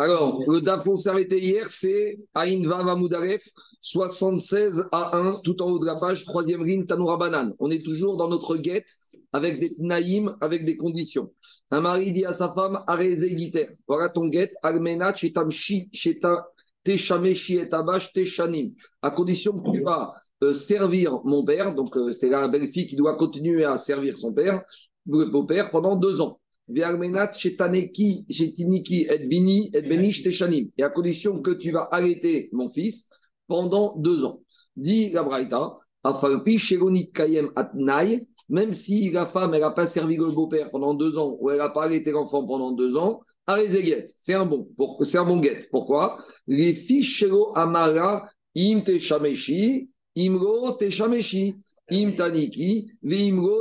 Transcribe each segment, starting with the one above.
Alors, le DAF s'est arrêté hier, c'est Aïnva Mamoudaref, 76 à 1, tout en haut de la page, troisième ligne, Tanoura Banan. On est toujours dans notre guette avec des naïms, avec des conditions. Un mari dit à sa femme, Areze Giter, voilà ton guette, Almena Chetamshi, Teshameshi et Abash Teshanim, à condition que tu vas euh, servir mon père, donc euh, c'est la belle-fille qui doit continuer à servir son père, le beau-père, pendant deux ans. Et à condition que tu vas arrêter mon fils pendant deux ans. Dit la Braïta, même si la femme n'a pas servi le beau-père pendant deux ans ou elle n'a pas arrêté l'enfant pendant deux ans, c'est un bon, c'est un bon guet. Pourquoi? Les fiches amara im teshameshi, imro teshameshi. Im Taniki,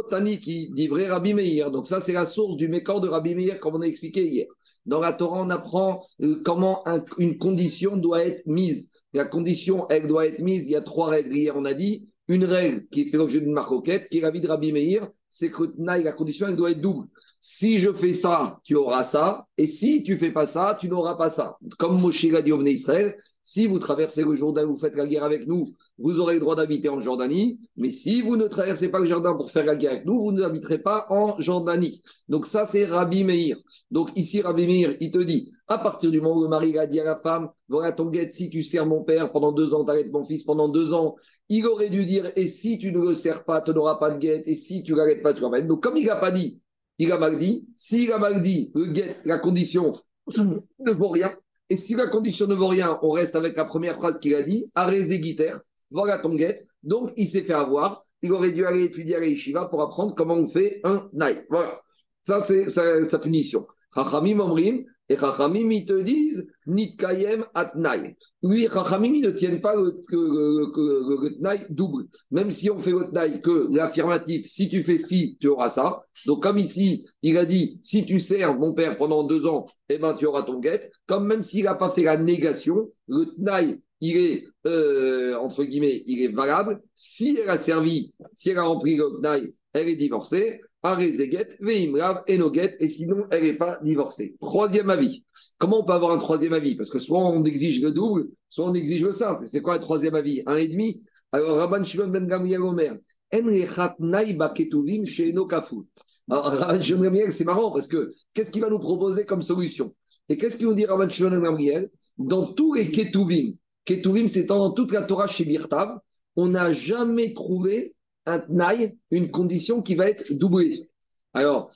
Taniki, Rabbi Meir. Donc, ça, c'est la source du mécor de Rabbi Meir, comme on a expliqué hier. Dans la Torah, on apprend euh, comment une condition doit être mise. La condition, elle doit être mise. Il y a trois règles. Hier, on a dit une règle qui fait l'objet d'une marcoquette, qui est la vie de Rabbi Meir, c'est que la condition, elle doit être double. Si je fais ça, tu auras ça. Et si tu fais pas ça, tu n'auras pas ça. Comme Moshe l'a dit au Israël, si vous traversez le Jourdain, vous faites la guerre avec nous, vous aurez le droit d'habiter en Jordanie. Mais si vous ne traversez pas le Jourdain pour faire la guerre avec nous, vous n'habiterez pas en Jordanie. Donc ça, c'est Rabbi Meir. Donc ici, Rabbi Meir, il te dit, à partir du moment où le mari a dit à la femme, voilà ton guette, si tu sers mon père pendant deux ans, t'arrêtes mon fils pendant deux ans, il aurait dû dire, et si tu ne le sers pas, tu n'auras pas de guette, et si tu l'arrêtes pas, tu vas Donc comme il n'a pas dit, il a mal dit, s'il a mal dit, le guette, la condition ne vaut rien, et si la condition ne vaut rien, on reste avec la première phrase qu'il a dit, Arezé Guiter, voilà ton. Donc, il s'est fait avoir. Il aurait dû aller étudier à l'Yeshiva pour apprendre comment on fait un naïf. Voilà. Ça, c'est sa, punition. Chachamim Omrim, et Chachamim, ils te disent, Nitkayem Atnaï. Oui, Chachamim, ils ne tiennent pas le, le, double. Même si on fait le Tnaï que l'affirmatif, si tu fais ci, tu auras ça. Donc, comme ici, il a dit, si tu sers mon père pendant deux ans, eh ben, tu auras ton guette. Comme même s'il n'a pas fait la négation, le Tnaï, il est, euh, entre guillemets, il est valable. Si elle a servi, si elle a rempli le Tnaï, elle est divorcée. Et sinon, elle n'est pas divorcée. Troisième avis. Comment on peut avoir un troisième avis? Parce que soit on exige le double, soit on exige le simple. C'est quoi un troisième avis? Un et demi? Alors, Rabban Shimon ben Gamliel Omer. Alors, Rabban Shimon ben Gamliel, c'est marrant parce que qu'est-ce qu'il va nous proposer comme solution? Et qu'est-ce qu'il nous dit Rabban Shimon ben Gamliel? Dans tous les Ketuvim, Ketuvim, c'est dans toute la Torah chez Birtav, on n'a jamais trouvé un tnaï, une condition qui va être doublée. Alors,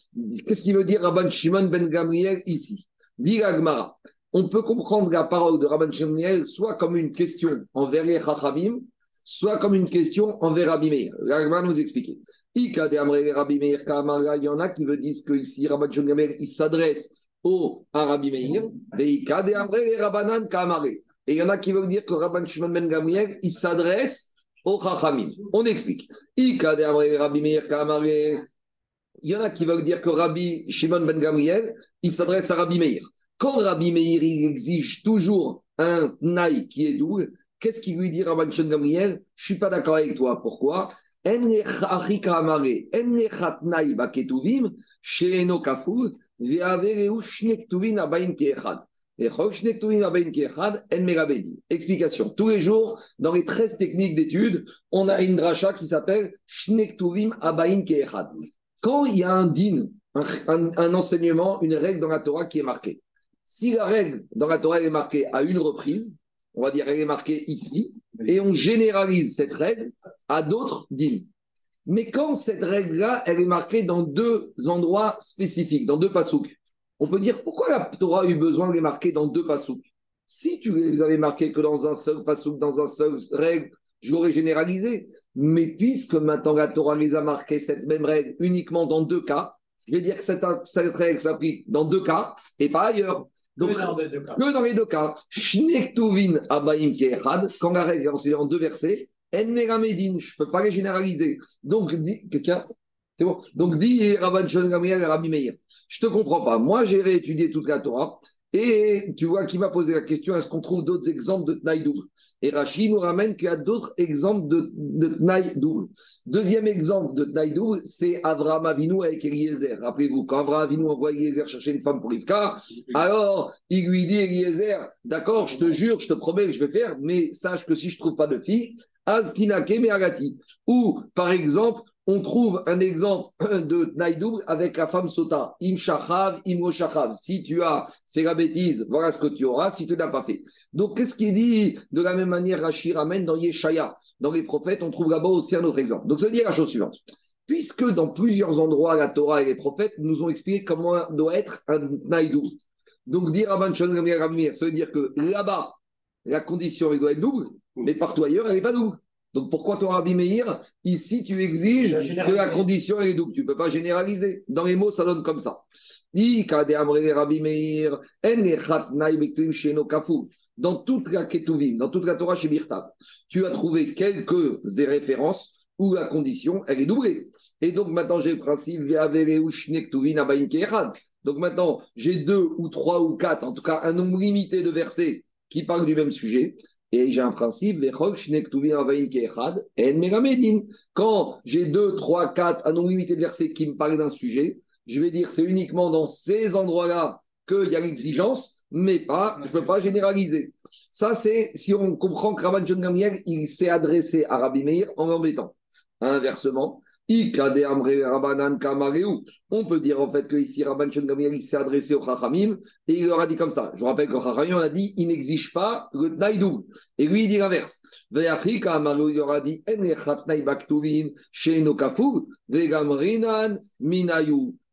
qu'est-ce qu'il veut dire Rabban Shimon ben Gamriel ici? Dit on peut comprendre la parole de Rabban Shimon soit comme une question envers les Chachamim, soit comme une question envers Rabbi Meir. L'Agmara nous explique. Il y en a qui veut dire que ici, Rabban Shimon ben il s'adresse au Rabbi Meir, et il y en a qui veulent dire que Rabban Shimon ben Gamriel, il s'adresse on explique. Il y en a qui veulent dire que Rabbi Shimon ben Gamriel, il s'adresse à Rabbi Meir. Quand Rabbi Meir, il exige toujours un naï qui est double, qu'est-ce qu'il lui dit Rabbi Shimon ben Gamriel? Je ne suis pas d'accord avec toi. Pourquoi? Explication. Tous les jours, dans les 13 techniques d'études, on a une dracha qui s'appelle Shnektuvim Abain Keechad. Quand il y a un din, un, enseignement, une règle dans la Torah qui est marquée, si la règle dans la Torah est marquée à une reprise, on va dire elle est marquée ici, et on généralise cette règle à d'autres dînes. Mais quand cette règle-là, elle est marquée dans deux endroits spécifiques, dans deux pasouks, on peut dire pourquoi la Torah a eu besoin de les marquer dans deux pasouks Si tu les avais marqués que dans un seul pasouk, dans un seul règle, je l'aurais généralisé. Mais puisque maintenant la Torah les a marqués, cette même règle, uniquement dans deux cas, je vais dire que cette, règle s'applique dans deux cas et pas ailleurs. Donc, que dans les deux cas. Que dans les deux cas. quand la règle est en deux versets, En je ne peux pas les généraliser. Donc, qu'est-ce qu'il y a? C'est bon. Donc, dit Rabban Shon Gamriel et Rabbi Meir, je te comprends pas. Moi, j'ai réétudié toute la Torah Et tu vois qui m'a posé la question est-ce qu'on trouve d'autres exemples de Tnaï Et Rachid nous ramène qu'il y a d'autres exemples de, de Tnaï double. Deuxième exemple de Tnaï c'est Avraham Avinu avec Eliezer. Rappelez-vous, quand Avraham Avinu envoie Eliezer chercher une femme pour Rivka, alors il lui dit Eliezer, d'accord, je te jure, je te promets que je vais faire, mais sache que si je ne trouve pas de fille, Aztinake Meagati. Ou, par exemple, on trouve un exemple de Naïdoub avec la femme Sota. Im Shachav, Im. Si tu as fait la bêtise, voilà ce que tu auras si tu n'as pas fait. Donc, qu'est-ce qu'il dit de la même manière Rachir amène dans Yeshaya Dans les prophètes, on trouve là-bas aussi un autre exemple. Donc, ça veut dire la chose suivante. Puisque dans plusieurs endroits, la Torah et les prophètes nous ont expliqué comment doit être un Naïdoub. Donc, dire Rabban ça veut dire que là-bas, la condition, elle doit être double, mais partout ailleurs, elle n'est pas double. Donc pourquoi ton Rabbi Meir, ici tu exiges que la condition est double Tu ne peux pas généraliser. Dans les mots, ça donne comme ça. Dans toute la Ketuvim, dans toute la Torah chez tu as trouvé quelques références où la condition, elle est doublée. Et donc maintenant, j'ai le principe, donc maintenant, j'ai deux ou trois ou quatre, en tout cas un nombre limité de versets qui parlent du même sujet. Et j'ai un principe, quand j'ai deux, trois, quatre, un nombre limité de versets qui me parlent d'un sujet, je vais dire c'est uniquement dans ces endroits-là qu'il y a l'exigence, mais pas, je ne peux pas généraliser. Ça, c'est si on comprend que Rabban John il s'est adressé à Rabbi Meir en l'embêtant. Inversement, on peut dire en fait que ici Rabban Gamliel s'est adressé au Chachamim et il leur a dit comme ça. Je vous rappelle que Chachamim a dit il n'exige pas le Tnaïdou. Et lui il dit l'inverse. Il leur a dit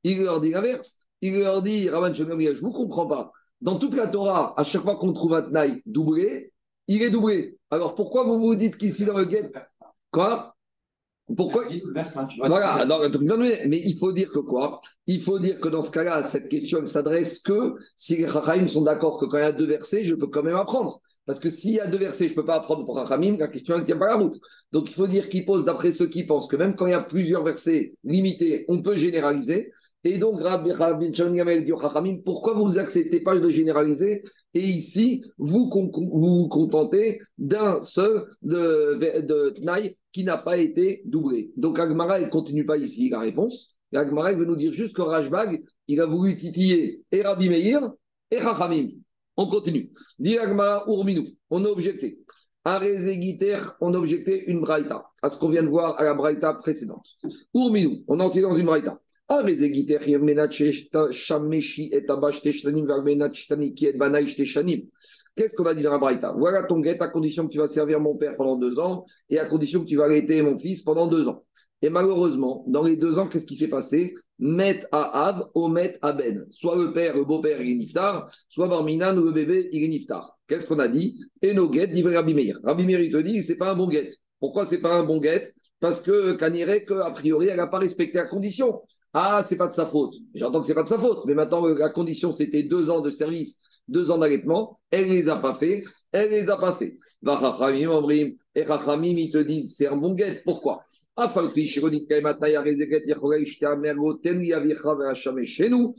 Il leur l'inverse. Il leur dit Rabban Gamliel, je ne vous comprends pas. Dans toute la Torah, à chaque fois qu'on trouve un Tnaï doublé, il est doublé. Alors pourquoi vous vous dites qu'ici dans le guet, quoi? Pourquoi Voilà, mais il faut dire que quoi? Il faut dire que dans ce cas-là, cette question ne s'adresse que si les Chachamim sont d'accord que quand il y a deux versets, je peux quand même apprendre. Parce que s'il y a deux versets, je ne peux pas apprendre pour Chachamim, la question ne tient pas la route. Donc il faut dire qu'il pose d'après ceux qui pensent que même quand il y a plusieurs versets limités, on peut généraliser. Et donc, Rabbi dit pourquoi vous acceptez pas de généraliser? Et ici, vous vous contentez d'un seul de, de, qui n'a pas été doublé. Donc Agmara, ne continue pas ici la réponse. Agmara veut nous dire juste que Rajbag, il a voulu titiller et Rabbi Meir et Chachamim. On continue. Dit Agmara Urminu, on a objecté. À on a objecté une braïta, à ce qu'on vient de voir à la braïta précédente. Urminu, on enseigné dans une braïta. Qu'est-ce qu'on a dit dans la Braïta? Voilà ton guet à condition que tu vas servir mon père pendant deux ans et à condition que tu vas arrêter mon fils pendant deux ans. Et malheureusement, dans les deux ans, qu'est-ce qui s'est passé? Met à Av, Omet à Ben. Soit le père, le beau-père, il est niftar, soit Barminan ou le bébé, il est niftar. Qu'est-ce qu'on a dit? Et nos guettes, dit Rabbi Meir. Rabbi Meir, il te dit, c'est pas un bon guet. Pourquoi c'est pas un bon guet? Parce que Kanirek, a priori, elle n'a pas respecté la condition. Ah, c'est pas de sa faute. J'entends que c'est pas de sa faute, mais maintenant la condition c'était deux ans de service deux ans d'allaitement, elle ne les a pas fait, elle ne les a pas fait. Et Rachamim, ils te disent, c'est un bon guet. Pourquoi? Chez nous,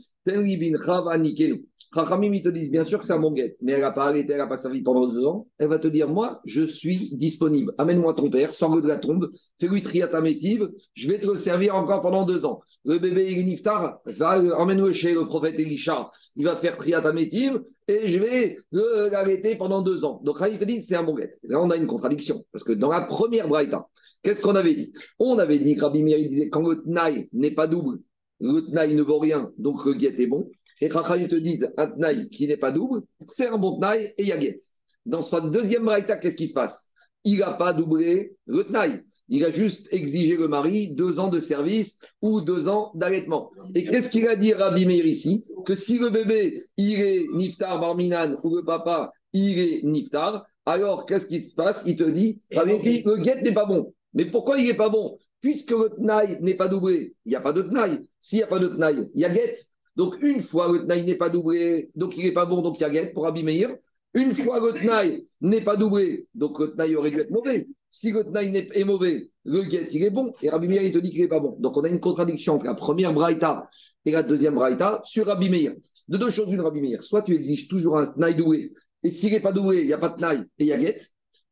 Chachamim, ils te disent bien sûr que c'est un bon guet, mais elle n'a pas arrêté, elle n'a pas servi pendant deux ans. Elle va te dire Moi, je suis disponible. Amène-moi ton père, sors-le de la tombe, fais-lui triatamétive, je vais te le servir encore pendant deux ans. Le bébé, niftar, emmène-le chez le prophète Elisha, il va faire triatamétive et je vais l'arrêter pendant deux ans. Donc, Chachamim te dit C'est un bon guet. Là, on a une contradiction, parce que dans la première braïta, qu'est-ce qu'on avait dit? On avait dit que Rabbi disait Quand le tnaï n'est pas double, le tnaï ne vaut rien, donc le guet est bon. Et Chachamim te disent un tnaï qui n'est pas double, c'est un bon tnaï et yaget. Dans sa deuxième braïta, qu'est-ce qui se passe? Il n'a pas doublé le tnaï. Il a juste exigé le mari deux ans de service ou deux ans d'allaitement. Et qu'est-ce qu'il a dit Rabbi Meir ici? Que si le bébé, il est niftar barminan ou le papa, il est niftar, alors qu'est-ce qui se passe? Il te dit, le guet n'est pas bon. Mais pourquoi il n'est pas bon? Puisque le tnaï n'est pas doublé, il n'y a pas de tnaï. S'il n'y a pas de tnaï, il y a guet. Donc, une fois le Tnaï n'est pas doublé, donc il n'est pas bon, donc il y a guette pour Abimir. Une fois le Tnaï n'est pas doublé, donc le Tnaï aurait dû être mauvais. Si le Tnaï est mauvais, le get, il est bon. Et Rabbi Meir, il te dit qu'il n'est pas bon. Donc, on a une contradiction entre la première Braïta et la deuxième Braïta sur Rabbi Meir. De deux choses, une Rabbi Meir. Soit tu exiges toujours un Tnaï doué. Et s'il n'est pas doué, il n'y a pas de Tnaï et il y a get.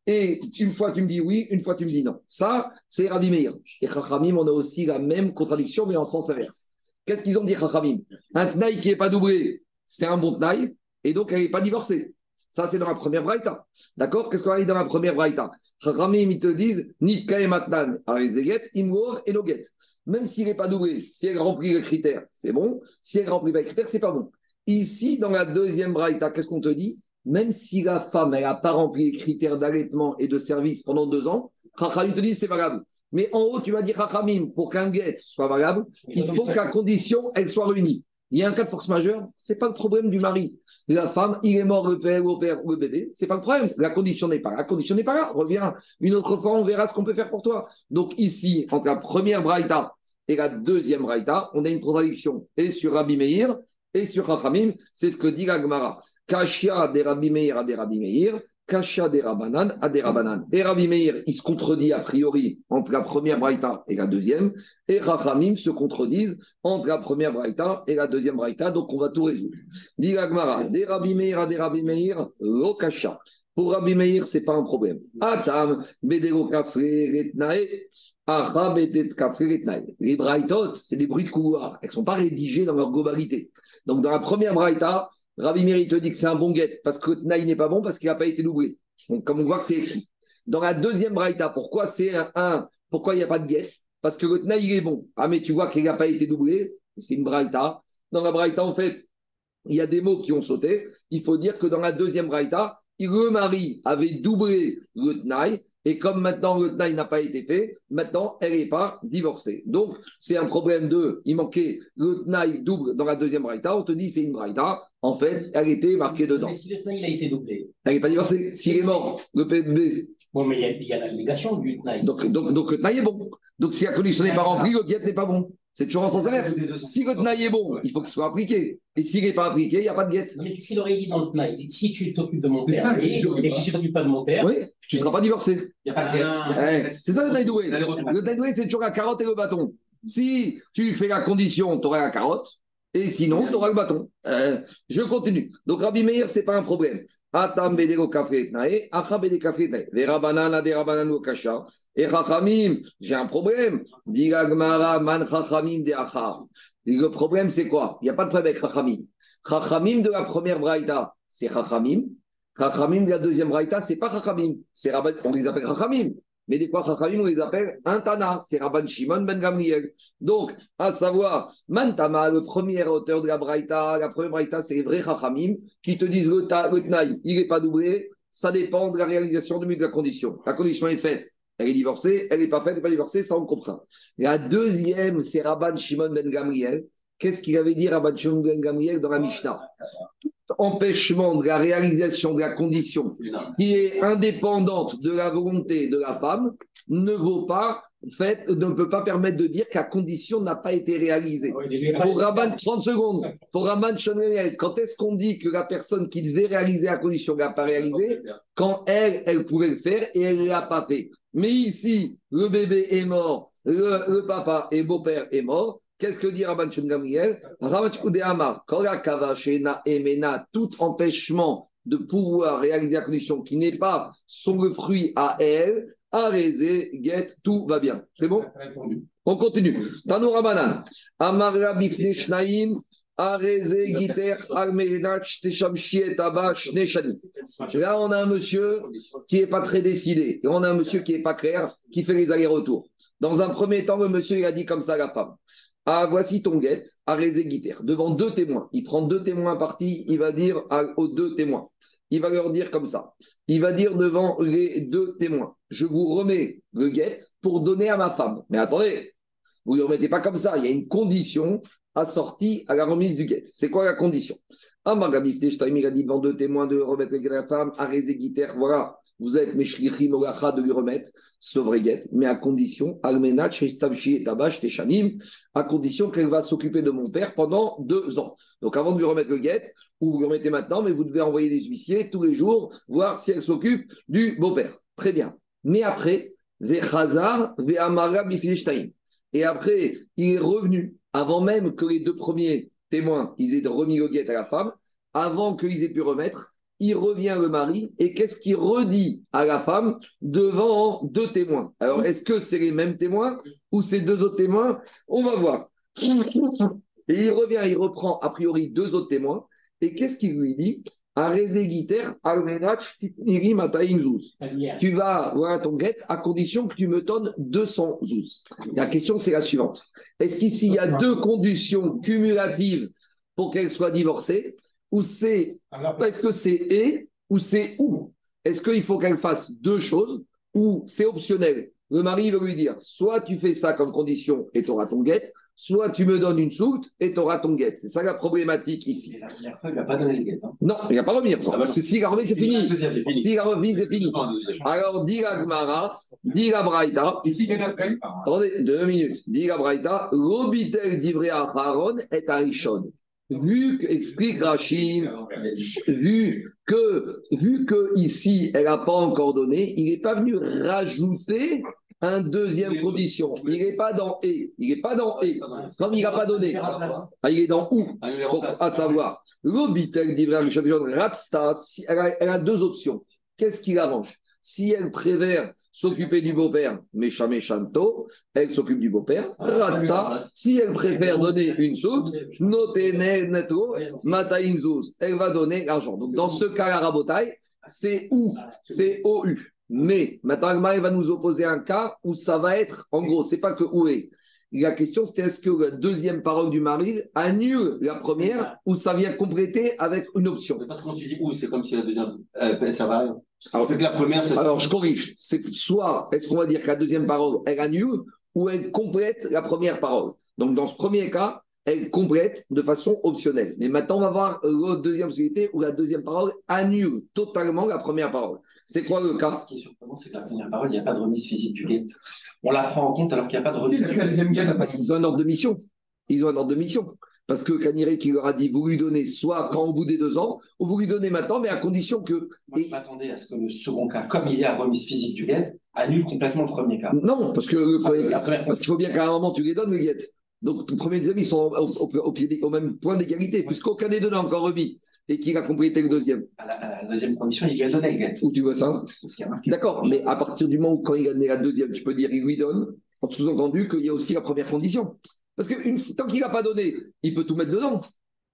Et une fois tu me dis oui, une fois tu me dis non. Ça, c'est Rabbi Meir. Et Chachamim, on a aussi la même contradiction, mais en sens inverse. Qu'est-ce qu'ils ont dit, Chachamim? Un Tnaï qui n'est pas doué, c'est un bon Tnaï, et donc elle n'est pas divorcée. Ça, c'est dans la première braïta. D'accord? Qu'est-ce qu'on a dit dans la première braïta? Chachamim, ils te disent Ni matnan arezeget, imgor et loget. Même s'il n'est pas doué, si elle remplit les critères, c'est bon. Si elle remplit pas les critères, c'est pas bon. Ici, dans la deuxième braïta, qu'est-ce qu'on te dit? Même si la femme, n'a pas rempli les critères d'allaitement et de service pendant deux ans, Chachamim te dit c'est valable. Mais en haut, tu vas dire Chachamim, pour qu'un guet soit valable, il faut qu'à condition, elle soit réunie. Il y a un cas de force majeure, ce n'est pas le problème du mari. La femme, il est mort, le père, le père ou le bébé, ce n'est pas le problème. La condition n'est pas là. La condition n'est pas là. Reviens une autre fois, on verra ce qu'on peut faire pour toi. Donc ici, entre la première braïta et la deuxième braïta, on a une contradiction. Et sur Rabbi Meir et sur Rachamim, c'est ce que dit la Gemara. Kashia de Rabbi Meir à des Rabbi Meir, Kasha des Rabanan à des Rabanan. Et Rabbi Meir, il se contredit a priori entre la première braïta et la deuxième. Et Rachamim se contredisent entre la première braïta et la deuxième braïta. Donc on va tout résoudre. Dit Gmara, des Rabbi Meir à des Rabbi Meir, lo Kasha. Pour Rabbi Meir, ce n'est pas un problème. Atam, Bedero Kafre, Retnae, Acha, Bedet Kafre, Retnae. Les braïtot, c'est des bruits de couloir. Elles sont pas rédigées dans leur globalité. Donc dans la première braïta, Rabbi Meir te dit que c'est un bon guet parce que le n'est pas bon parce qu'il n'a pas été doublé. Donc, comme on voit que c'est écrit. Dans la deuxième braïta, pourquoi c'est un, pourquoi il n'y a pas de guet? Parce que le tnaï, il est bon. Ah, mais tu vois qu'il n'a pas été doublé. C'est une braïta. Dans la braïta, en fait, il y a des mots qui ont sauté. Il faut dire que dans la deuxième braïta, le mari avait doublé le tnaï et comme maintenant le tnaï n'a pas été fait, maintenant elle n'est pas divorcée. Donc c'est un problème de, il manquait le tnaï double dans la deuxième braïta, on te dit c'est une braïta, en fait elle était marquée dedans. Mais si le tnaï a été doublé. Elle n'est pas divorcée, s'il est mort, le PB. Bon, mais il y, a, la négation du tnaï. Donc, donc, donc le tnaï est bon. Donc si la condition n'est pas remplie, le guet n'est pas bon. C'est toujours en sens inverse. Si le tnaï est bon, il faut qu'il soit appliqué. Et s'il n'est pas appliqué, il n'y a pas de guette. Mais qu'est-ce qu'il aurait dit dans le tnaï Si tu t'occupes de mon père, et, si tu ne t'occupes pas de mon père, oui, tu ne seras pas divorcé. Il n'y a pas de guette. Ah. c'est ça le tnaï doué. Le tnaï doué, c'est toujours la carotte et le bâton. Si tu fais la condition, tu auras la carotte. Et sinon, tu auras le bâton. Euh, je continue. Donc, Rabbi Meir, ce n'est pas un problème. Atam bedego acha bede kafre tnae. Vera banana de rabanan kasha. Et Chachamim, j'ai un problème. Man Chachamim de Achar. Le problème, c'est quoi? Il n'y a pas de problème avec Chachamim. Chachamim de la première braïta, c'est Chachamim. Chachamim de la deuxième braïta, c'est pas Chachamim. On les appelle Chachamim. Mais des fois, Chachamim, on les appelle Antana. C'est Rabban Shimon ben Gamriel. Donc, à savoir, Mantama, le premier auteur de la braïta, la première braïta, c'est les vrais Chachamim qui te disent le, le il n'est pas doublé. Ça dépend de la réalisation de la condition. La condition est faite elle est divorcée, elle n'est pas faite, elle n'est pas divorcée, ça on comprend. La deuxième, c'est Rabban Shimon ben Gamriel. Qu'est-ce qu'il avait dit Rabban Shimon ben Gamriel dans la Mishnah? Empêchement de la réalisation de la condition qui est indépendante de la volonté de la femme ne vaut pas fait, ne peut pas permettre de dire que la condition n'a pas été réalisée. Pour Rabban, 30 secondes, pour quand est-ce qu'on dit que la personne qui devait réaliser la condition n'a pas réalisé? Quand elle, elle pouvait le faire et elle ne l'a pas fait. Mais ici, le bébé est mort, le, papa et beau-père est mort. Qu'est-ce que dit Rabban Shem Gamriel? Emena, tout empêchement de pouvoir réaliser la condition qui n'est pas son fruit à elle, Arezé, get, tout va bien. C'est bon? On continue. Tanou Rabanan. Amara Bifne Shnaim. Là, on a un monsieur qui n'est pas très décidé. Et on a un monsieur qui n'est pas clair, qui fait les allers-retours. Dans un premier temps, le monsieur, il a dit comme ça à la femme. Ah, voici ton guet, Arezé, Giter, devant deux témoins. Il prend deux témoins partis, il va dire aux deux témoins il va leur dire comme ça. Il va dire devant les deux témoins, je vous remets le guet pour donner à ma femme. Mais attendez, vous ne le remettez pas comme ça. Il y a une condition assortie à la remise du guet. C'est quoi la condition? Amagabif il a dit devant deux témoins de remettre le guet à la femme, Arezé Guiter, voilà, vous êtes mes de lui remettre ce vrai guet, mais à condition, à condition qu'elle va s'occuper de mon père pendant deux ans. Donc avant de lui remettre le guet, ou vous le remettez maintenant, mais vous devez envoyer des huissiers tous les jours, voir si elle s'occupe du beau-père. Très bien. Mais après, Vechazar, Ve'amara, Et après, il est revenu, avant même que les deux premiers témoins, aient remis le guet à la femme, avant qu'ils aient pu remettre, il revient le mari, et qu'est-ce qu'il redit à la femme devant deux témoins. Alors, est-ce que c'est les mêmes témoins ou c'est deux autres témoins? On va voir. Et il revient, il reprend a priori deux autres témoins, et qu'est-ce qu'il lui dit? Tu vas voir ton guet à condition que tu me donnes 200 zouz. La question, c'est la suivante. Est-ce qu'ici, il y a deux conditions cumulatives pour qu'elle soit divorcée Ou c'est, est-ce que c'est et ou c'est ou? Est-ce qu'il faut qu'elle fasse deux choses ou c'est optionnel? Le mari veut lui dire, soit tu fais ça comme condition et tu auras ton guet, soit tu me donnes une soulte et tu auras ton guet. C'est ça la problématique ici. la première fois, il n'a pas donné le guet. Hein? Non, il n'a pas revenir. Ah, parce que s'il a remis, c'est fini. S'il a remis, c'est fini. Alors, dit la Gmara, dit la Braïta. Attendez, deux minutes. Dit la Braïta, l'obitel d'ivré à Haron est à Rishon. Vu que, explique Rachid, vu que, vu que ici, elle n'a pas encore donné, il n'est pas venu rajouter un deuxième condition. Il n'est pas dans et. Il n'est pas dans et. Comme il n'a pas donné. Ah, il est dans où? À savoir, l'obitel elle, elle a deux options. Qu'est-ce qui l'arrange Si elle préfère s'occuper du beau-père, méchant méchanto, elle s'occupe du beau-père. Rata, si elle préfère donner une source, neto, elle va donner l'argent. Donc dans ce cas, la rabotaille, c'est où? C'est OU. Mais maintenant, Agma va nous opposer un cas où ça va être, en gros, c'est pas que où est. La question, c'était est-ce que la deuxième parole du mari annule la première ou ça vient compléter avec une option? Parce que quand tu dis où, c'est comme si la deuxième, euh, ça va. Alors, fait que la première, alors je corrige. C'est soit, est-ce qu'on va dire que la deuxième parole, elle annule ou elle complète la première parole? Donc, dans ce premier cas, elle complète de façon optionnelle. Mais maintenant, on va voir la deuxième possibilité où la deuxième parole annule totalement la première parole. C'est quoi le cas? Ce qui est surprenant, c'est que la première parole, il n'y a pas de remise physique du guet. On la prend en compte alors qu'il n'y a pas de remise. physique. Parce qu'ils ont un ordre de mission. Ils ont un ordre de mission. Parce que Kaniré qui leur a dit, vous lui donnez soit quand au bout des deux ans, ou vous lui donnez maintenant, mais à condition que. Moi, je m'attendais à ce que le second cas, comme il y a remise physique du guet, annule complètement le premier cas. Non, parce que parce qu'il faut bien qu'à un moment tu les donnes le guet. Donc, le premier et deuxième, ils sont au, même point d'égalité, puisqu'aucun des deux n'a encore remis et qu'il a complété le deuxième? À la, deuxième condition, il lui a donné le guet. Où tu vois ça? D'accord, mais à partir du moment où, quand il a donné la deuxième, tu peux dire il lui donne, en sous-entendu qu'il y a aussi la première condition. Parce que une, tant qu'il n'a pas donné, il peut tout mettre dedans.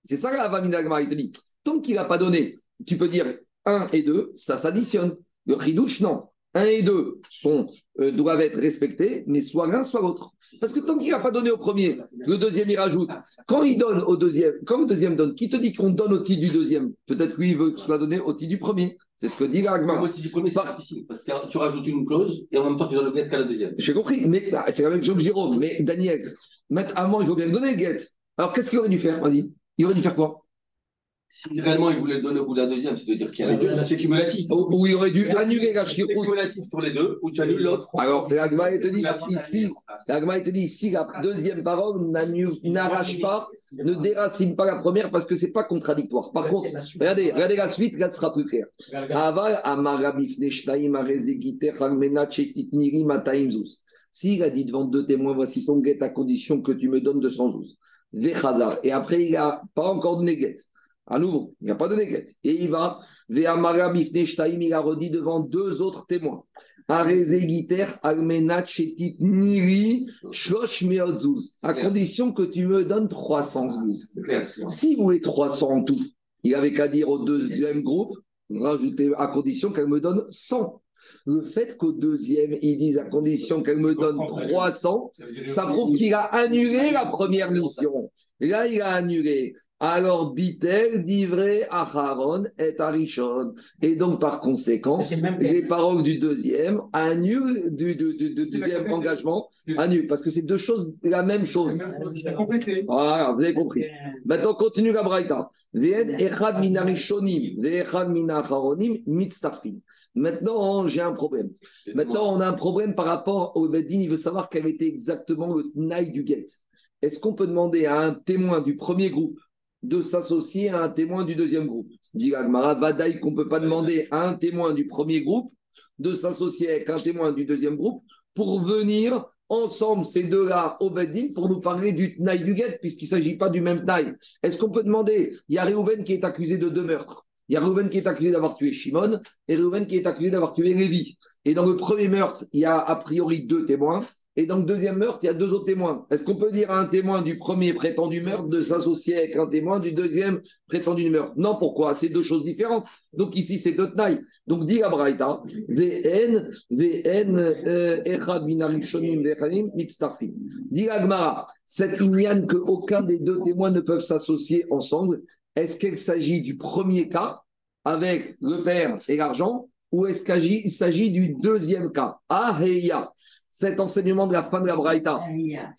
C'est ça la Vaminagma, il te dit. Tant qu'il n'a pas donné, tu peux dire 1 et 2, ça s'additionne. Le ridouche, non. 1 et 2 sont, euh, doivent être respectés, mais soit l'un, soit l'autre. Parce que tant qu'il n'a pas donné au premier, le deuxième, il rajoute. Quand il donne au deuxième, quand le deuxième donne, qui te dit qu'on donne au titre du deuxième? Peut-être lui, il veut que ce soit donné au titre du premier. C'est ce que dit l'Agma. Au titre du premier, c'est difficile. Parce que tu rajoutes une clause et en même temps, tu donnes le guet qu'à la deuxième. J'ai compris. Mais ah, c'est la même chose que Jérôme. Mais Daniel, avant, il faut bien donner le guet. Alors, qu'est-ce qu'il aurait dû faire? Vas-y. Il aurait dû faire quoi? Si réellement il voulait le donner au bout de la deuxième, c'est-à-dire qu'il y a les deux, c'est cumulatif. Ou il aurait dû annuler la C'est cumulatif pour les deux, ou tu annules l'autre. Alors, l'Agma te dit ici, l'Agma te dit ici, la deuxième parole n'arrache pas, ne déracine pas la première parce que c'est pas contradictoire. Par contre, regardez, regardez la suite, là, ce sera plus clair. Aval. S'il a dit devant deux témoins, voici ton guet à condition que tu me donnes 212. Vechazar. Et après, il n'a pas encore donné guet. À nouveau, il n'y a pas de néguette. Et il va, il a redit devant deux autres témoins. À condition que tu me donnes 300 Si vous voulez 300 en tout, il avait qu'à dire au deuxième groupe, rajouter à condition qu'elle me donne 100. Le fait qu'au deuxième, ils disent à condition qu'elle me donne 300, ça prouve qu'il a annulé la première mission. Et là, il a annulé. Alors, Bitel, divré Acharon et Arishon. Et donc, par conséquent, les paroles du deuxième annulent du, deuxième engagement, annulent, parce que c'est deux choses, la même chose. Voilà, vous avez compris. Maintenant, continue la braïta. Echad Maintenant, j'ai un problème. Maintenant, on a un problème par rapport au Bedin. Il veut savoir quel était exactement le naï du guet. Est-ce qu'on peut demander à un témoin du premier groupe de s'associer à un témoin du deuxième groupe. Dit Agmara, Vadaï qu'on ne peut pas demander à un témoin du premier groupe de s'associer avec un témoin du deuxième groupe pour venir ensemble, ces deux-là, au Beddin, pour nous parler du Tnaï du puisqu'il ne s'agit pas du même Tnaï. Est-ce qu'on peut demander Il y a Réhouven qui est accusé de deux meurtres. Il y a Réhouven qui est accusé d'avoir tué Shimon et Réhouven qui est accusé d'avoir tué Lévi. Et dans le premier meurtre, il y a a priori deux témoins. Et dans le deuxième meurtre, il y a deux autres témoins. Est-ce qu'on peut dire à un témoin du premier prétendu meurtre de s'associer avec un témoin du deuxième prétendu meurtre? Non, pourquoi? C'est deux choses différentes. Donc ici, c'est deux tailles. Donc dit Abraïta, VN, VN, euh, Echad Minarishonim, Vechanim, Mitztarfin. Dit Agmara, cette que qu'aucun des deux témoins ne peuvent s'associer ensemble, est-ce qu'il s'agit du premier cas avec le père et l'argent ou est-ce qu'il s'agit du deuxième cas? Ah, Heya cet enseignement de la fin de la Braïta,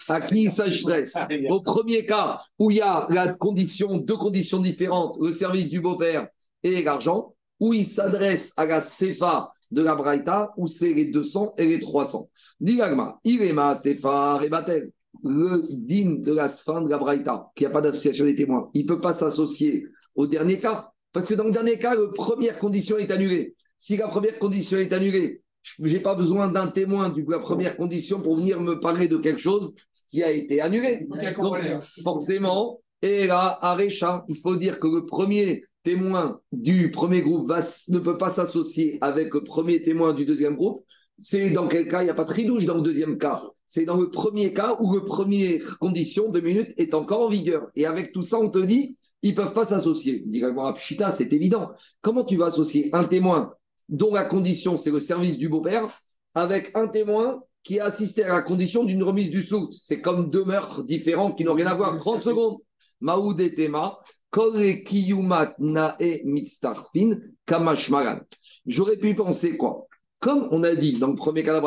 à qui s'adresse? Au premier cas, où il y a la condition, deux conditions différentes, le service du beau-père et l'argent, où il s'adresse à la Sefa de la Braïta, où c'est les 200 et les 300. Dilagma, Irema, Sefa, Rebatel, le din de la fin de la Braïta, qui n'a pas d'association des témoins, il ne peut pas s'associer au dernier cas, parce que dans le dernier cas, la première condition est annulée. Si la première condition est annulée, je n'ai pas besoin d'un témoin du la première condition pour venir me parler de quelque chose qui a été annulé. Donc, forcément, et là, Arecha, il faut dire que le premier témoin du premier groupe ne peut pas s'associer avec le premier témoin du deuxième groupe. C'est dans quel cas? Il n'y a pas de tridouche dans le deuxième cas. C'est dans le premier cas où le première condition de minutes est encore en vigueur. Et avec tout ça, on te dit, ils ne peuvent pas s'associer. Dit Pshita, c'est évident. Comment tu vas associer un témoin dont la condition, c'est le service du beau-père, avec un témoin qui a assisté à la condition d'une remise du sou. C'est comme deux meurtres différents qui n'ont rien à voir. 30 secondes. Maoud et Tema, Kiyumat Nae Mitstarfin, Kamashmaran. J'aurais pu penser quoi Comme on a dit dans le premier cas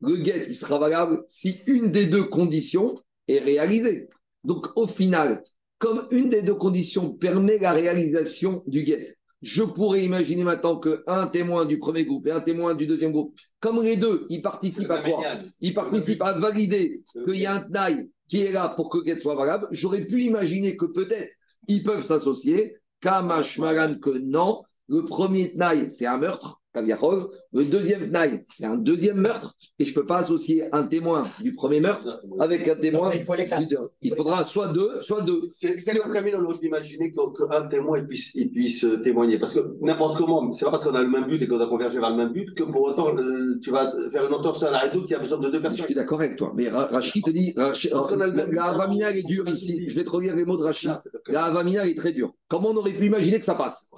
le guet il sera valable si une des deux conditions est réalisée. Donc au final, comme une des deux conditions permet la réalisation du guet, je pourrais imaginer maintenant qu'un témoin du premier groupe et un témoin du deuxième groupe, comme les deux, ils participent à quoi Ils participent à valider qu'il y a un taille qui est là pour que Get soit valable. J'aurais pu imaginer que peut-être ils peuvent s'associer. Kamash que non. Le premier taille, c'est un meurtre. Le deuxième Tnaï, c'est un deuxième meurtre, et je ne peux pas associer un témoin du premier meurtre avec un témoin. il, faut il faudra soit deux, soit deux. C'est comme on d'imaginer qu'un témoin il puisse, il puisse témoigner. Parce que n'importe comment, c'est pas parce qu'on a le même but et qu'on a convergé vers le même but que pour autant euh, tu vas faire une entorse à la rédoute qui a besoin de deux personnes. Je suis d'accord avec toi, mais Rachid te dit la Avamina est dure ici. Je vais te relire les mots de Rachid. La Avamina est très dure. Comment on aurait pu imaginer que ça passe?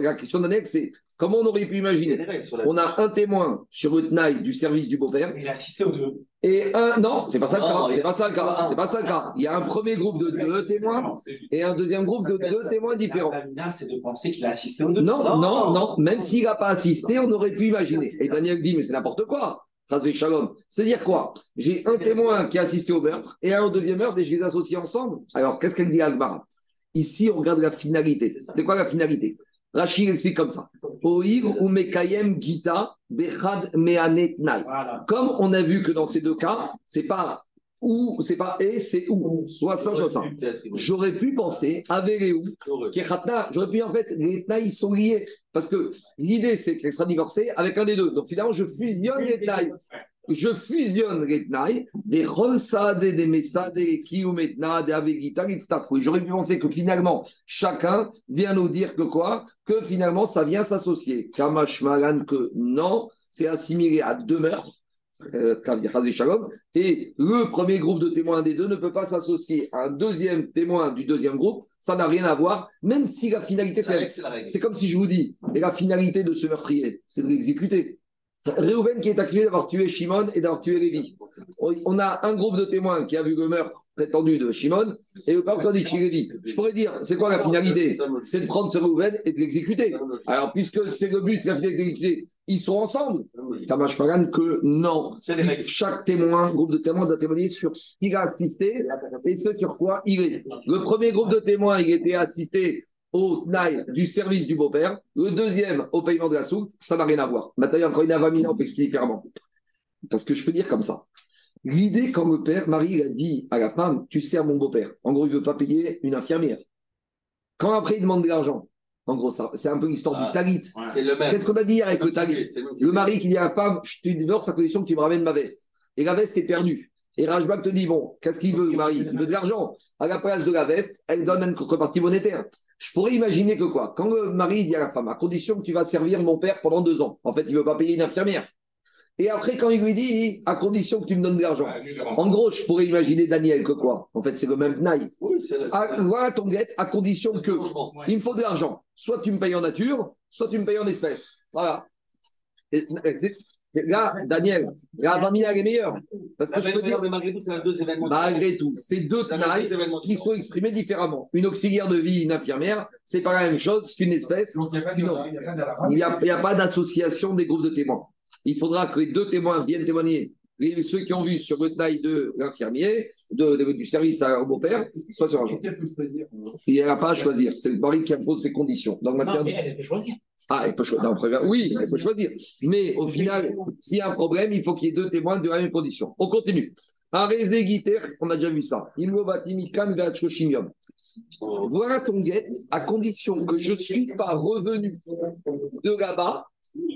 La question d'Anex, c'est Comment on aurait pu imaginer On a un témoin sur le du service du beau-père. Il a assisté aux deux. Et un, non, c'est pas ça le cas. C'est pas ça le cas. C'est pas ça le cas. Il y a un premier groupe de deux témoins et un deuxième groupe de deux témoins différents. c'est de penser qu'il a assisté aux deux. Non, non, non. Même s'il n'a pas assisté, on aurait pu imaginer. Et Daniel dit, mais c'est n'importe quoi. C'est-à-dire quoi? J'ai un témoin qui a assisté au meurtre et un au deuxième meurtre et je les associe ensemble. Alors, qu'est-ce qu'elle dit Albar Ici, on regarde la finalité. C'est quoi la finalité? Rachid explique comme ça. ou Mekayem Gita Bechad Comme on a vu que dans ces deux cas, c'est pas ou, c'est pas et, c'est ou. Soit ça, soit ça. J'aurais pu penser qui est J'aurais pu, en fait, les tailles sont liés. Parce que l'idée, c'est qu'elle sera divorcée avec un des deux. Donc finalement, je fusionne les tailles je fusionne les Tnaï, des Ronsade, des Messade, des Kiyumetna, des Avegita, des J'aurais pu penser que finalement, chacun vient nous dire que quoi? Que finalement, ça vient s'associer. Kamashmalan, que non, c'est assimilé à deux meurtres. Euh, et le premier groupe de témoins des deux ne peut pas s'associer à un deuxième témoin du deuxième groupe, ça n'a rien à voir, même si la finalité, c'est C'est comme si je vous dis, et la finalité de ce meurtrier, c'est de l'exécuter. Réhouven qui est accusé d'avoir tué Shimon et d'avoir tué Lévi. On a un groupe de témoins qui a vu le meurtre prétendu de Shimon et le peuple dit Lévi. Je pourrais dire, c'est quoi la finalité? C'est de prendre ce Réhouven et de l'exécuter. Alors, puisque c'est le but, la finalité d'exécuter, ils sont ensemble. Ça marche pas que non. Chaque témoin, groupe de témoins doit témoigner sur ce qu'il a assisté et ce sur quoi il est. Le premier groupe de témoins, il était assisté au naï du service du beau-père, le deuxième au paiement de la soulte, ça n'a rien à voir. Maintenant, encore une avamina, on peut expliquer clairement. Parce que je peux dire comme ça. L'idée, quand le père, Marie, a dit à la femme, tu sers mon beau-père. En gros, il ne veut pas payer une infirmière. Quand après, il demande de l'argent, En gros, c'est un peu l'histoire du Ah, talit. C'est le même. Qu'est-ce qu'on a dit hier avec le talit le mari qui dit à la femme, je te divorce à condition que tu me ramènes ma veste. Et la veste est perdue. Et Rajbak te dit, bon, qu'est-ce qu'il veut, le mari Il veut de l'argent. À la place de la veste, elle donne une contrepartie monétaire. Je pourrais imaginer que quoi? Quand le mari dit à la femme, à condition que tu vas servir mon père pendant deux ans, en fait, il ne veut pas payer une infirmière. Et après, quand il lui dit, à condition que tu me donnes de l'argent. En gros, je pourrais imaginer Daniel que quoi? En fait, c'est le même naïf. Oui, Ah, voilà ton guette, à condition que il me faut de l'argent. Soit tu me payes en nature, soit tu me payes en espèces. Voilà. Et là, Daniel, la famille elle est meilleure. Parce que je peux dire, mais malgré tout, c'est deux événements. malgré tout, c'est deux tailles qui sont exprimés différemment. Une auxiliaire de vie, une infirmière, c'est pas la même chose qu'une espèce. Donc, il n'y a pas d'association des groupes de témoins. Il faudra que les deux témoins viennent témoigner. Les- ceux qui ont vu sur le taille de l'infirmier, de- de- du service à- au beau-père, soit sur l'argent. Qu'est-ce qu'elle peut choisir Il n'a pas à choisir. C'est le mari qui impose ses conditions. Non, mais elle, peut choisir. Ah, elle peut choisir. Oui, elle peut choisir. Mais au final, s'il y a un problème, il faut qu'il y ait deux témoins de la même condition. On continue. On a déjà vu ça. Voilà ton guette, à condition que je ne suis pas revenu de là-bas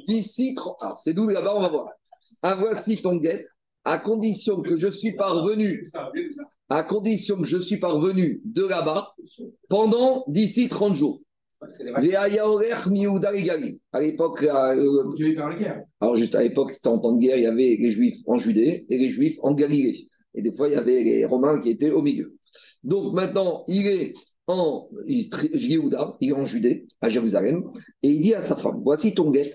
d'ici. Alors, c'est d'où là-bas, on va voir. Ah, voici ton guette, à condition que je suis pas revenu, à condition que je suis pas revenu de là-bas pendant d'ici 30 jours. À l'époque, euh, alors juste à l'époque, c'était en temps de guerre, il y avait les Juifs en Judée et les Juifs en Galilée. Et des fois, il y avait les Romains qui étaient au milieu. Donc maintenant, il est en Jéhouda, il est en Judée, à Jérusalem, et il dit à sa femme, voici ton guet,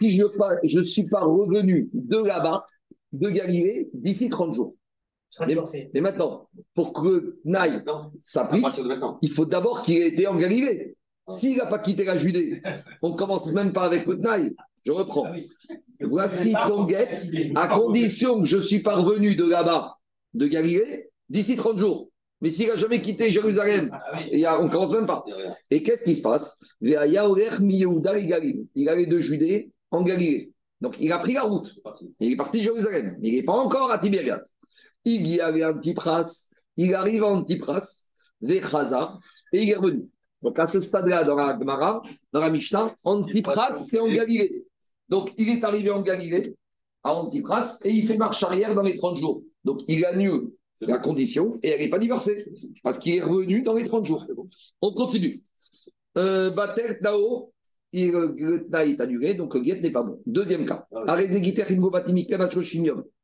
si je ne suis pas revenu de là-bas, de Galilée, d'ici 30 jours. Mais, maintenant, pour que Naï s'applique, il faut d'abord qu'il ait été en Galilée. S'il n'a pas quitté la Judée, on commence même pas avec le Tnaï. Je reprends. Voici ton guet, à condition que je suis parvenu de là-bas, de Galilée, d'ici 30 jours. Mais s'il n'a jamais quitté Jérusalem, Ah on ne commence même pas. Il y a rien. Et qu'est-ce qui se passe? Il allait de Judée en Galilée. Donc il a pris la route. Il est parti de Jérusalem, mais il n'est pas encore à Tibériade. Il y avait Antipras, il arrive à Antipras, Vechazar, et il est revenu. Donc à ce stade-là, dans la Gemara, dans la Mishnah, Antipras, c'est en Galilée. Donc il est arrivé en Galilée, à Antipras, et il fait marche arrière dans les 30 jours. Donc il annule C'est la condition et elle n'est pas divorcée, parce qu'il est revenu dans les 30 jours. On continue. Euh, Bater Tao, il- le Tnaï est annulé, donc le Get n'est pas bon. Deuxième cas. Ah.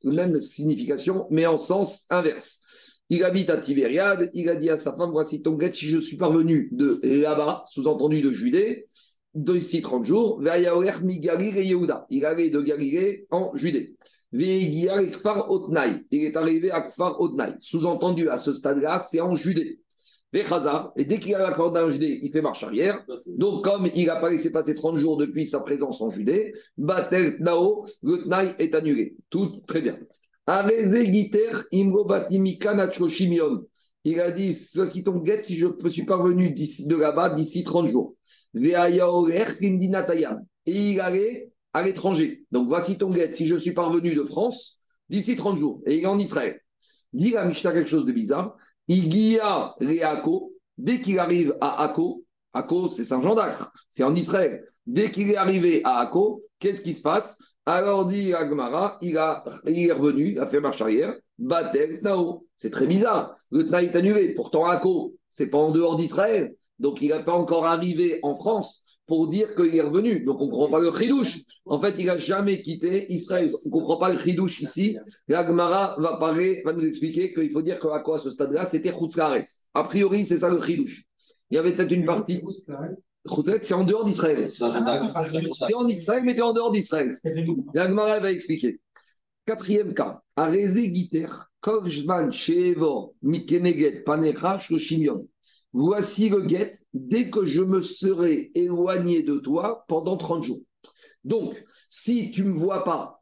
Même signification, mais en sens inverse. Il habite à Tibériade, il a dit à sa femme Voici ton Get, si je suis parvenu de là-bas, sous-entendu de Judée, d'ici 30 jours. Il allait de Galilée en Judée. Il est arrivé à Kfar Otnaï. Sous-entendu, à ce stade-là, c'est en Judée. Vechazar. Et dès qu'il a l'accordé en Judée, il fait marche arrière. Donc, comme il n'a pas laissé passer 30 jours depuis sa présence en Judée, Batel Nao, le est annulé. Tout très bien. Il a dit Voici ton guet si je ne suis pas venu de là-bas d'ici 30 jours. Et il allait à l'étranger. Donc, voici ton guet si je suis parvenu de France d'ici 30 jours. Et il est en Israël. Dit la Mishnah quelque chose de bizarre. Les Akko. Dès qu'il arrive à Akko, Akko, c'est Saint-Jean d'Acre, c'est en Israël. Dès qu'il est arrivé à Akko, qu'est-ce qui se passe? Alors dit Agmara, il, il est revenu, il a fait marche arrière, Batel Tao. C'est très bizarre. Le Tna est annulé. Pourtant, Akko, c'est pas en dehors d'Israël. Donc, il n'est pas encore arrivé en France pour dire qu'il est revenu. Donc, on ne comprend pas le chidouche. En fait, il n'a jamais quitté Israël. On ne comprend pas le chidouche ici. La Gemara va parler, va nous expliquer qu'il faut dire que à quoi à ce stade-là, c'était Chutzlaretz. A priori, c'est ça le chidouche. Il y avait peut-être une partie. Chutzlaretz, c'est en dehors d'Israël. C'est es en Israël, mais tu es en dehors d'Israël. La Gemara va expliquer. Quatrième cas. Arezé Giter, Kovjman, Shevor, Mikeneget, Panecha, Shoshimion. Voici le guet dès que je me serai éloigné de toi pendant 30 jours. Donc, si tu ne me vois pas,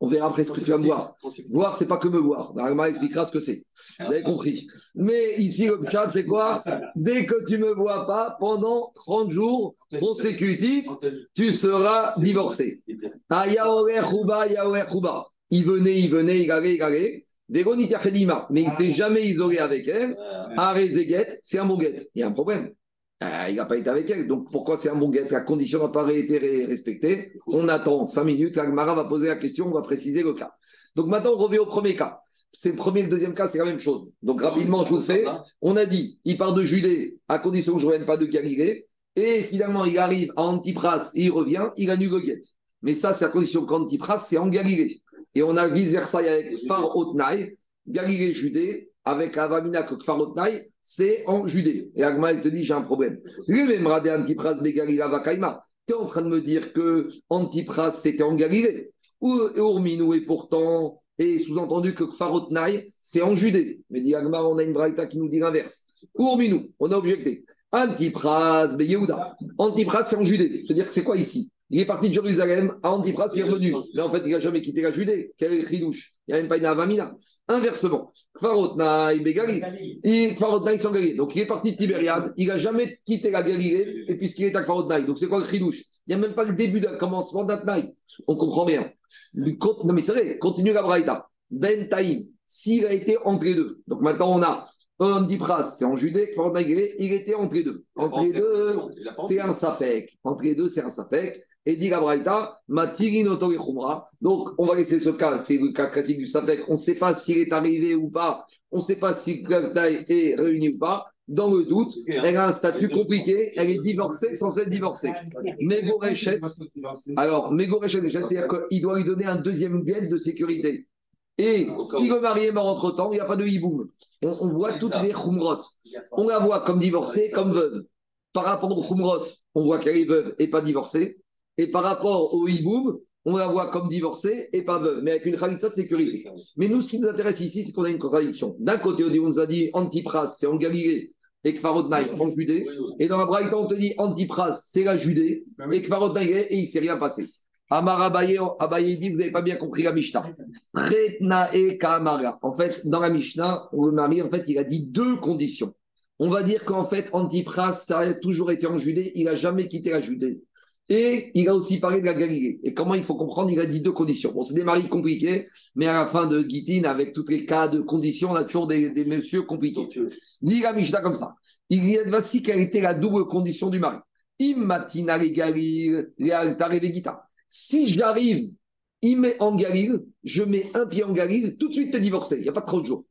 on verra après ce que tu vas me voir. Voir, c'est pas que me voir. L'Agma expliquera ce que c'est. Vous avez compris. Mais ici, le chat, c'est quoi Dès que tu me vois pas, pendant 30 jours consécutifs, tu seras divorcé. Ah, Yaorer Rouba. Il venait, il venait, il allait, il allait. Dégonit Yachedima. Mais il ne s'est jamais isolé avec elle. Arezeget, c'est un bon guet. Il y a un problème. Euh, il n'a pas été avec elle. Donc pourquoi c'est un bon guet? La condition n'a pas été respectée. On attend cinq minutes. L'Agmara va poser la question, on va préciser le cas. Donc maintenant, on revient au premier cas. C'est le premier et le deuxième cas, c'est la même chose. Donc rapidement, je vous fais. On a dit, il part de Judée à condition que je ne revienne pas de Galilée. Et finalement, il arrive à Antipras et il revient, il annule le. Mais ça, c'est à condition qu'Antipras, c'est en Galilée. Et on a vice-versa avec Phare Otnaï, Galilée Judée, avec Avamina que c'est en Judée. Et Agma, elle te dit, j'ai un problème. Antipras, Begalila Vakaima. Tu es en train de me dire que Antipras, c'était en Galilée. Ou Urminou, et pourtant, et sous-entendu que Kfarotnaï, c'est en Judée. Mais dit Agma, on a une braïta qui nous dit l'inverse. Urminou, on a objecté. Antipras, Yehuda. Antipras, c'est en Judée. C'est-à-dire que c'est quoi ici? Il est parti de Jérusalem à Antipras, il est revenu. Mais en fait, il n'a jamais quitté la Judée. Quel ridouche? Il n'y a même pas une Avamina. Inversement, Kfarotnaï, Begali. Et Kfarotnaï, sont Galilée. Donc, il est parti de Tibériade. Il n'a jamais quitté la Galilée, et puisqu'il est à Kfarotnaï. Donc, c'est quoi le ridouche? Il n'y a même pas le début d'un commencement d'Atnaï. On comprend bien. Non, mais c'est vrai, continue la Braïta. Ben Taïm, s'il a été entre les deux. Donc, maintenant, on a Antipras, c'est en Judée, il était entre les deux. Entre les deux, c'est un sapek. Entre les deux, c'est un sapek. Et dit la Braïta, Donc, on va laisser ce cas, c'est le cas classique du Safek. On ne sait pas s'il est arrivé ou pas. On ne sait pas si le est réuni ou pas. Dans le doute, elle a un statut compliqué. Elle est divorcée sans être divorcée. Mégoréchet. Alors, Mégoréchet, c'est-à-dire qu'il doit lui donner un deuxième guet de sécurité. Et si le mari est mort entre temps, il n'y a pas de hiboum. On, voit toutes les khumrot. On la voit comme divorcée, comme veuve. Par rapport au khumrot, on voit qu'elle est veuve et pas divorcée. Et par rapport au hiboum, on la voit comme divorcée et pas veuve, mais avec une khalitza de sécurité. Mais nous, ce qui nous intéresse ici, c'est qu'on a une contradiction. D'un côté, on nous a dit Antipras, c'est en Galilée, et Kfarodnaï, en Judée. Et dans la Braïta, on te dit Antipras, c'est la Judée, et Kfarodnaï, et il ne s'est rien passé. Amar Abaye, dit, vous n'avez pas bien compris la Mishnah. Retna et Kamara. En fait, dans la Mishnah, le mari, en fait, il a dit deux conditions. On va dire qu'en fait, Antipras, ça a toujours été en Judée, il n'a jamais quitté la Judée. Et il a aussi parlé de la Galilée. Et comment il faut comprendre Il a dit deux conditions. Bon, c'est des maris compliqués, mais à la fin de Gitin, avec tous les cas de conditions, on a toujours des, des messieurs compliqués. Dit la Mishnah comme ça. Il y a voici quelle était la double condition du mari. Immatina Galil. Si j'arrive en Galil, je mets un pied en Galil, tout de suite tu es divorcé. Il n'y a pas trop de jours.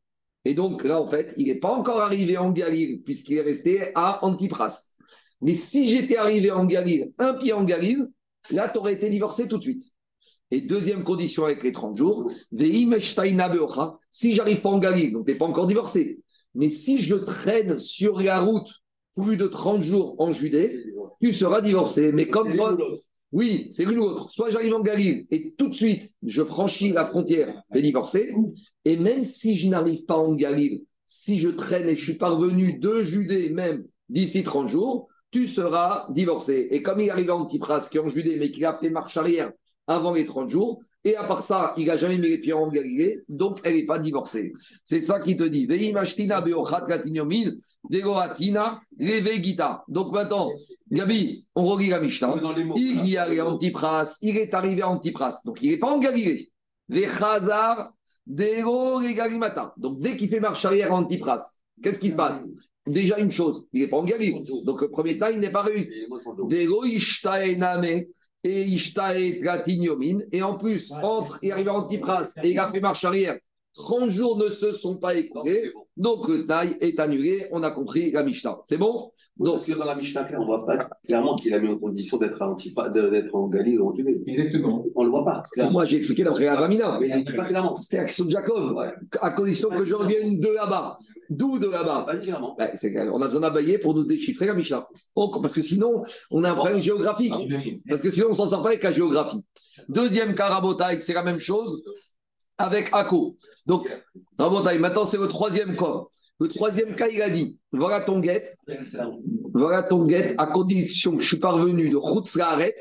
Et donc là, en fait, il n'est pas encore arrivé en Galil, puisqu'il est resté à Antipras. Mais si j'étais arrivé en Galil, un pied en Galil, là, tu aurais été divorcé tout de suite. Et deuxième condition avec les 30 jours, si j'arrive pas en Galil, donc tu n'es pas encore divorcé. Mais si je traîne sur la route plus de 30 jours en Judée, tu seras divorcé. Mais comme oui, c'est l'une ou l'autre. Soit j'arrive en Galil et tout de suite je franchis la frontière, et divorcé. Et même si je n'arrive pas en Galil, si je traîne et je suis parvenu de Judée même d'ici 30 jours, tu seras divorcé. Et comme il arrive en Antipras, qui est en Judée, mais qui a fait marche arrière avant les 30 jours, et à part ça, il n'a jamais mis les pieds en Galilée, donc elle n'est pas divorcée. C'est ça qui te dit. Donc maintenant, Gabi, on relit la Mishnah. Il y a Antipras, il est arrivé à Antipras, donc il n'est pas en Galilée. Donc dès qu'il fait marche arrière à Antipras, qu'est-ce qui se passe? Déjà une chose, il n'est pas en Galilée. Donc le premier temps, il n'est pas réussi. Et Et en plus, entre, il arrive à Antipras et il a fait marche arrière. 30 jours ne se sont pas écoulés. Donc le taille est annulé. On a compris la Mishnah. C'est bon? Donc, Parce que dans la Mishnah, on ne voit pas clairement qu'il a mis en condition d'être en Galilée ou en Judée. Exactement. On ne le voit pas. Clairement. Moi, j'ai expliqué d'après Ramina. Mais il dit pas clairement. C'était l'action de Jacob. À condition que je revienne de là-bas. D'où de là-bas bah, On a besoin d'abayer pour nous déchiffrer la Mishnah. Parce que sinon, on a un problème géographique. Parce que sinon, on ne s'en sort pas avec la géographie. Deuxième cas, Rabotaï, c'est la même chose avec Ako. Donc, Rabotaï, maintenant, c'est le troisième cas. Le troisième cas, il a dit voilà ton guette, voilà ton guette, à condition que je suis parvenu de Routslaret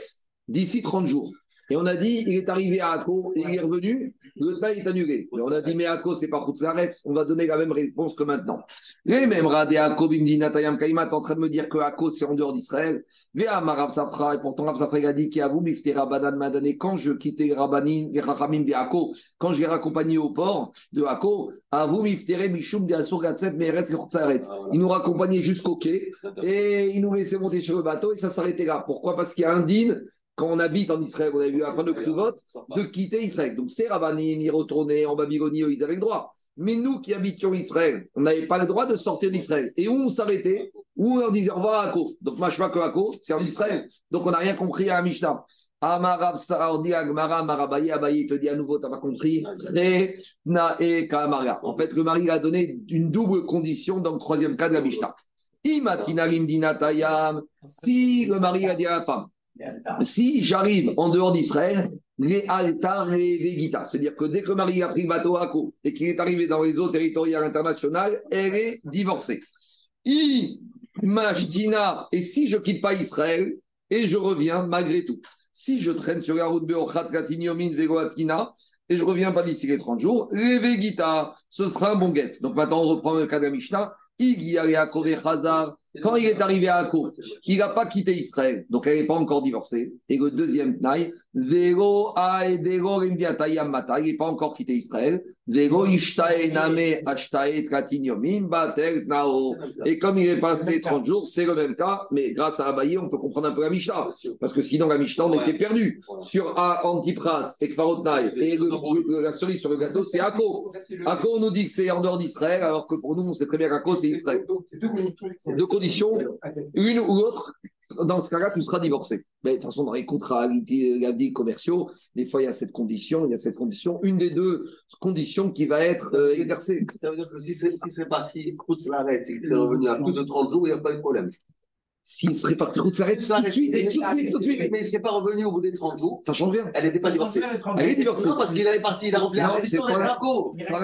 d'ici 30 jours. Et on a dit, il est arrivé à Akko, il est revenu, le taille est annulé. Mais on a dit, mais Akko, c'est pas Khutzaretz, on va donner la même réponse que maintenant. Les mêmes Radé Akko, Bimdina Tayam Kaima, en train de me dire que Akko, c'est en dehors d'Israël. Véa Marav Safra, et pourtant Rav Safra a dit, vous, Bifte Rabadan Madané, quand je quittais Rabanin, les Rachamim de Akko, quand je l'ai raccompagné au port de Akko, à vous, Miftere Mishum de Asur Gatset, Meretz Khutzaretz. Ah, il nous raccompagnait jusqu'au quai, et il nous laissait monter sur le bateau, et ça s'arrêtait là. Pourquoi? Parce qu'il y a un din quand on habite en Israël, on a vu fin de de quitter Israël. Donc ces Rabbanim, ils retournaient en Babylonie, ils avaient le droit. Mais nous qui habitions Israël, on n'avait pas le droit de sortir d'Israël. Et où on s'arrêtait? Où on disait au revoir à Ako. Donc moi, je vois que Ako, c'est en Israël. Donc on n'a rien compris à la Mishnah. Amarav Sarardi Agmara Marabaye Abaye te dit à nouveau, tu n'as pas compris? Na et Kamara. En fait, le mari a donné une double condition dans le troisième cas de la Mishnah. Imatinarim dinatayam. Si le mari a dit à la femme, si j'arrive en dehors d'Israël, les altar et vegita, c'est-à-dire que dès que Marie a pris le bateau à Co et qu'il est arrivé dans les eaux territoriales internationales, elle est divorcée. et si je quitte pas Israël et je reviens malgré tout, si je traîne sur la route Beochat Katiniomin Vegoatina et je reviens pas d'ici les 30 jours, les vegita, ce sera un bon guet. Donc maintenant on reprend le cas de Mishnah. Quand il est arrivé à Akko, il n'a pas quitté Israël, donc elle n'est pas encore divorcée. Et le deuxième taille, Vego Aedego il n'est pas encore quitté Israël. Vego Ishtae Name Ashtae Tratinyomin Batel Nao. Et comme il est passé 30 jours, c'est le même cas, mais grâce à Abaye, on peut comprendre un peu la Mishnah. Parce que sinon, la Mishnah, on était perdu. Sur Antipras et Kvarotnaï, et la cerise sur le gâteau, c'est Akko. Akko, on nous dit que c'est en dehors d'Israël, alors que pour nous, on sait très bien qu'Akko, c'est Israël. C'est deux conditions, une ou l'autre dans ce cas-là, tu seras divorcé. Mais de toute façon, dans les contrats commerciaux, des fois, il y a cette condition, il y a cette condition, une des deux conditions qui va être euh, exercée. Ça veut dire que si c'est parti, écoute, l'arrête, il est revenu à plus de 30 jours, il n'y a pas de problème. S'il serait parti, route s'arrête tout de suite, tout de suite, tout de suite. Mais s'il n'est pas revenu au bout des 30 jours, ça change rien. Elle n'était pas divorcée. Elle est divorcée. Non, parce qu'il est parti, il a rempli la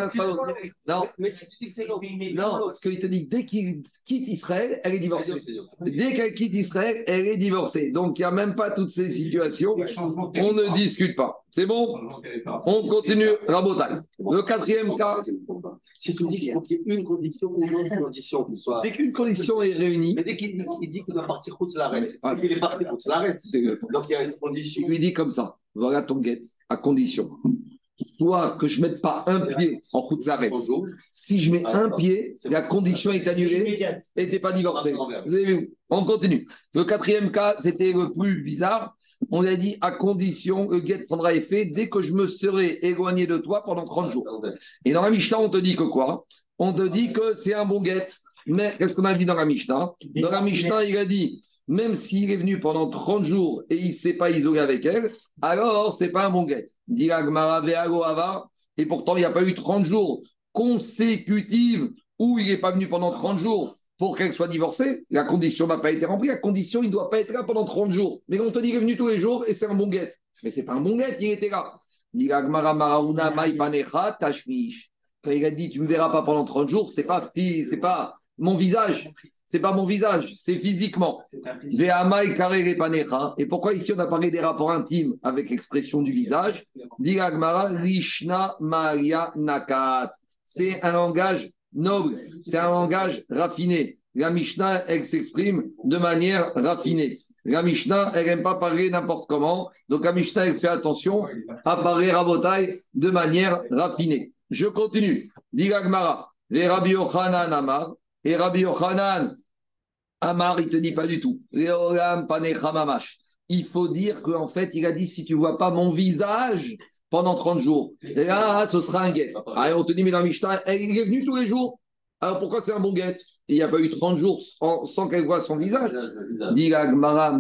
c'est Non, mais si tu dis que c'est Non, parce qu'il te dit dès qu'il quitte Israël, elle est divorcée. Dès qu'elle quitte Israël, elle est divorcée. Donc il n'y a même pas toutes ces situations. On ne discute pas. C'est bon? On continue Rabotai. Le quatrième cas. Si tu dis qu'il faut qu'il y ait une condition ou une condition qui soit. Dès qu'une condition est réunie. Mais dès qu'il dit route l'arrêt, il est parti l'arrêt. Donc il y a une condition. Il lui dit comme ça voilà ton guette, à condition. Soit que je ne mette pas un pied en route l'arrêt. Si je mets un pied, la condition est annulée et tu n'es pas divorcé. Vous avez vu? On continue. Le quatrième cas, c'était le plus bizarre on a dit à condition, le guet prendra effet dès que je me serai éloigné de toi pendant 30 jours. Et dans la Mishnah, on te dit que quoi? On te dit que c'est un bon guet. Mais qu'est-ce qu'on a dit dans la Mishnah? Dans la Mishnah, il a dit même s'il est venu pendant 30 jours et il ne s'est pas isolé avec elle, alors c'est pas un bon guet. Et pourtant, il n'y a pas eu 30 jours consécutifs où il n'est pas venu pendant 30 jours pour qu'elle soit divorcée, la condition n'a pas été remplie. La condition, il ne doit pas être là pendant 30 jours. Mais on te dit qu'il est venu tous les jours et c'est un bon guet. Mais c'est pas un bon guet, il était là. Quand il a dit tu ne me verras pas pendant 30 jours, c'est pas pas mon visage, c'est pas mon visage, c'est physiquement. Et pourquoi ici on a parlé des rapports intimes avec l'expression du visage? C'est un langage noble, c'est un langage raffiné. La Mishnah, elle s'exprime de manière raffinée. La Mishnah, elle n'aime pas parler n'importe comment. Donc la Mishnah, elle fait attention à parler rabotaille de manière raffinée. Je continue. Digagmara, les Rabbi Yochanan Amar, et Rabbi Yochanan Amar, il te dit pas du tout. Il faut dire qu'en fait, il a dit si tu vois pas mon visage, pendant 30 jours. Et là, ce sera un guet. Ah, on te dit, mais dans Mishnah, il est venu tous les jours. Alors pourquoi c'est un bon guet? Il n'y a pas eu 30 jours sans, qu'elle voit son visage. Dit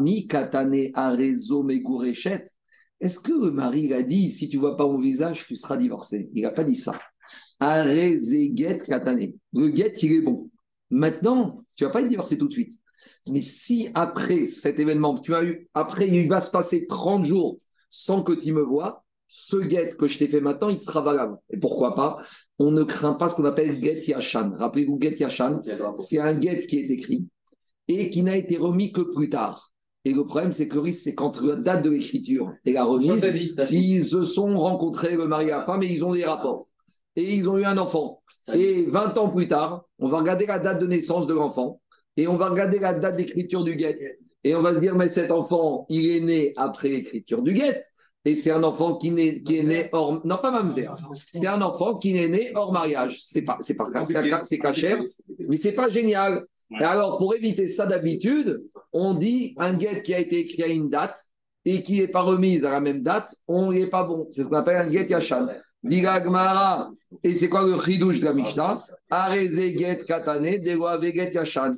mi katane arezo Est-ce que le mari a dit, si tu ne vois pas mon visage, tu seras divorcé? Il n'a pas dit ça. get katane. Le guet, il est bon. Maintenant, tu ne vas pas être divorcé tout de suite. Mais si après cet événement, tu as eu, après il va se passer 30 jours sans que tu me vois, ce guet que je t'ai fait maintenant, il sera valable. Et pourquoi pas? On ne craint pas ce qu'on appelle guet yashan. Rappelez-vous, guet yashan, c'est un guet qui est écrit et qui n'a été remis que plus tard. Et le problème, c'est que le risque, c'est quand la date de l'écriture et la remise, ils se sont rencontrés, le mari et la femme, et ils ont des rapports. Et ils ont eu un enfant. Et 20 ans plus tard, on va regarder la date de naissance de l'enfant et on va regarder la date d'écriture du guet. Et on va se dire, mais cet enfant, il est né après l'écriture du guet. Et c'est un enfant qui, est, qui est né hors. Non, pas mamzer. C'est un enfant qui est né hors mariage. C'est pas, c'est pas, c'est caché, mais c'est pas génial. Et alors, pour éviter ça d'habitude, on dit un guet qui a été écrit à une date et qui n'est pas remise à la même date, on n'est pas bon. C'est ce qu'on appelle un guet yachan. Et c'est quoi le chidouche de la Mishnah?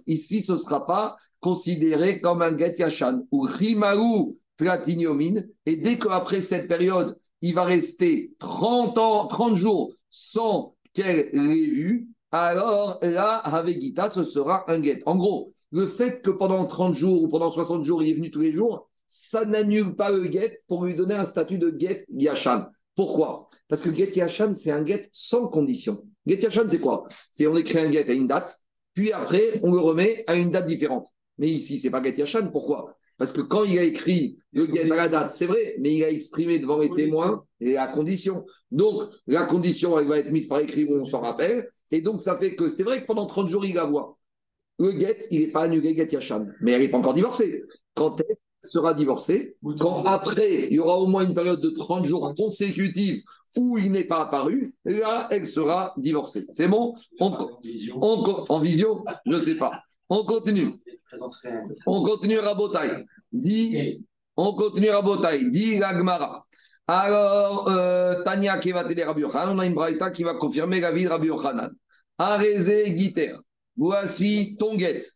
Ici, ce ne sera pas considéré comme un get yashan. Ou rimaou platiniomin. Et dès qu'après cette période, il va rester 30 ans, 30 jours sans qu'elle l'ait vu, alors là, Havegita, ce sera un get. En gros, le fait que pendant 30 jours ou pendant 60 jours, il est venu tous les jours, ça n'annule pas le get pour lui donner un statut de get yashan. Pourquoi? Parce que get yashan, c'est un get sans condition. Get yashan, c'est quoi? C'est on écrit un get à une date, puis après, on le remet à une date différente. Mais ici, c'est pas get yashan. Pourquoi? Parce que quand il a écrit le get à la date, c'est vrai, mais il a exprimé devant les témoins et la condition. Donc, la condition, elle va être mise par écrit où on s'en rappelle. Et donc, ça fait que c'est vrai que pendant 30 jours, il la voit. Le get, il n'est pas annulé, get yashan. Mais elle n'est pas encore divorcée. Quand elle sera divorcée, quand après, il y aura au moins une période de 30 jours consécutifs où il n'est pas apparu, là, elle sera divorcée. C'est bon? On, En visio Je ne sais pas. On continue. On continue Rabotai. Dit, on continue Rabotai. Dit Gagmara. Alors, euh, Tania qui va t'aider Rabbi Yochanan, on a une braïta qui va confirmer la vie de Rabbi Yochanan. Arezé Giter. Voici ton guette.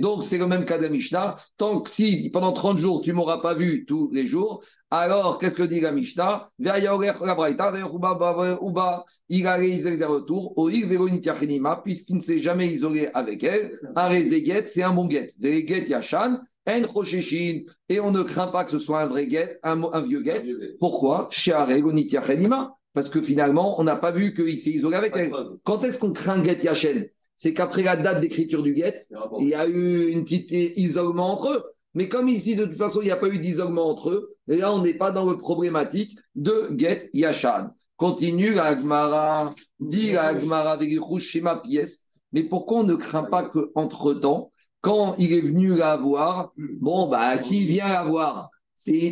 Donc, c'est le même cas de Mishnah. Tant que si pendant 30 jours, tu ne m'auras pas vu tous les jours, alors qu'est-ce que dit la Mishnah? Il allait, il retour, puisqu'il ne s'est jamais isolé avec elle. Un c'est un bon guet. yashan, et on ne craint pas que ce soit un vrai guet, un, vieux guet. Pourquoi? Chez parce que finalement, on n'a pas vu qu'il s'est isolé avec elle. Quand est-ce qu'on craint Get Yachen C'est qu'après la date d'écriture du Get, il y a eu une petite isolement entre eux. Mais comme ici, de toute façon, il n'y a pas eu d'isolement entre eux, et là, on n'est pas dans le problématique de Get Yashan. Continue la Agmara, dit la Agmara ma pièce. Mais pourquoi on ne craint pas qu'entre-temps, quand il est venu la voir, bon, bah, s'il vient la voir,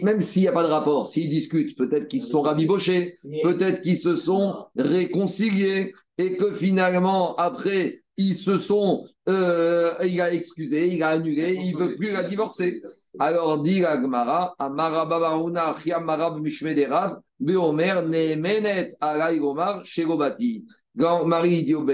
même s'il n'y a pas de rapport, s'ils discutent, peut-être qu'ils se sont rabibochés, peut-être qu'ils se sont réconciliés et que finalement, après, ils se sont, euh, il a excusé, il a annulé, il ne veut plus la divorcer. Alors, dit la Gemara, Amarababaruna, Chiamarab Mishmederav, Beomer, Nemenet, Alay Gomar, Shegobati. Quand Marie dit au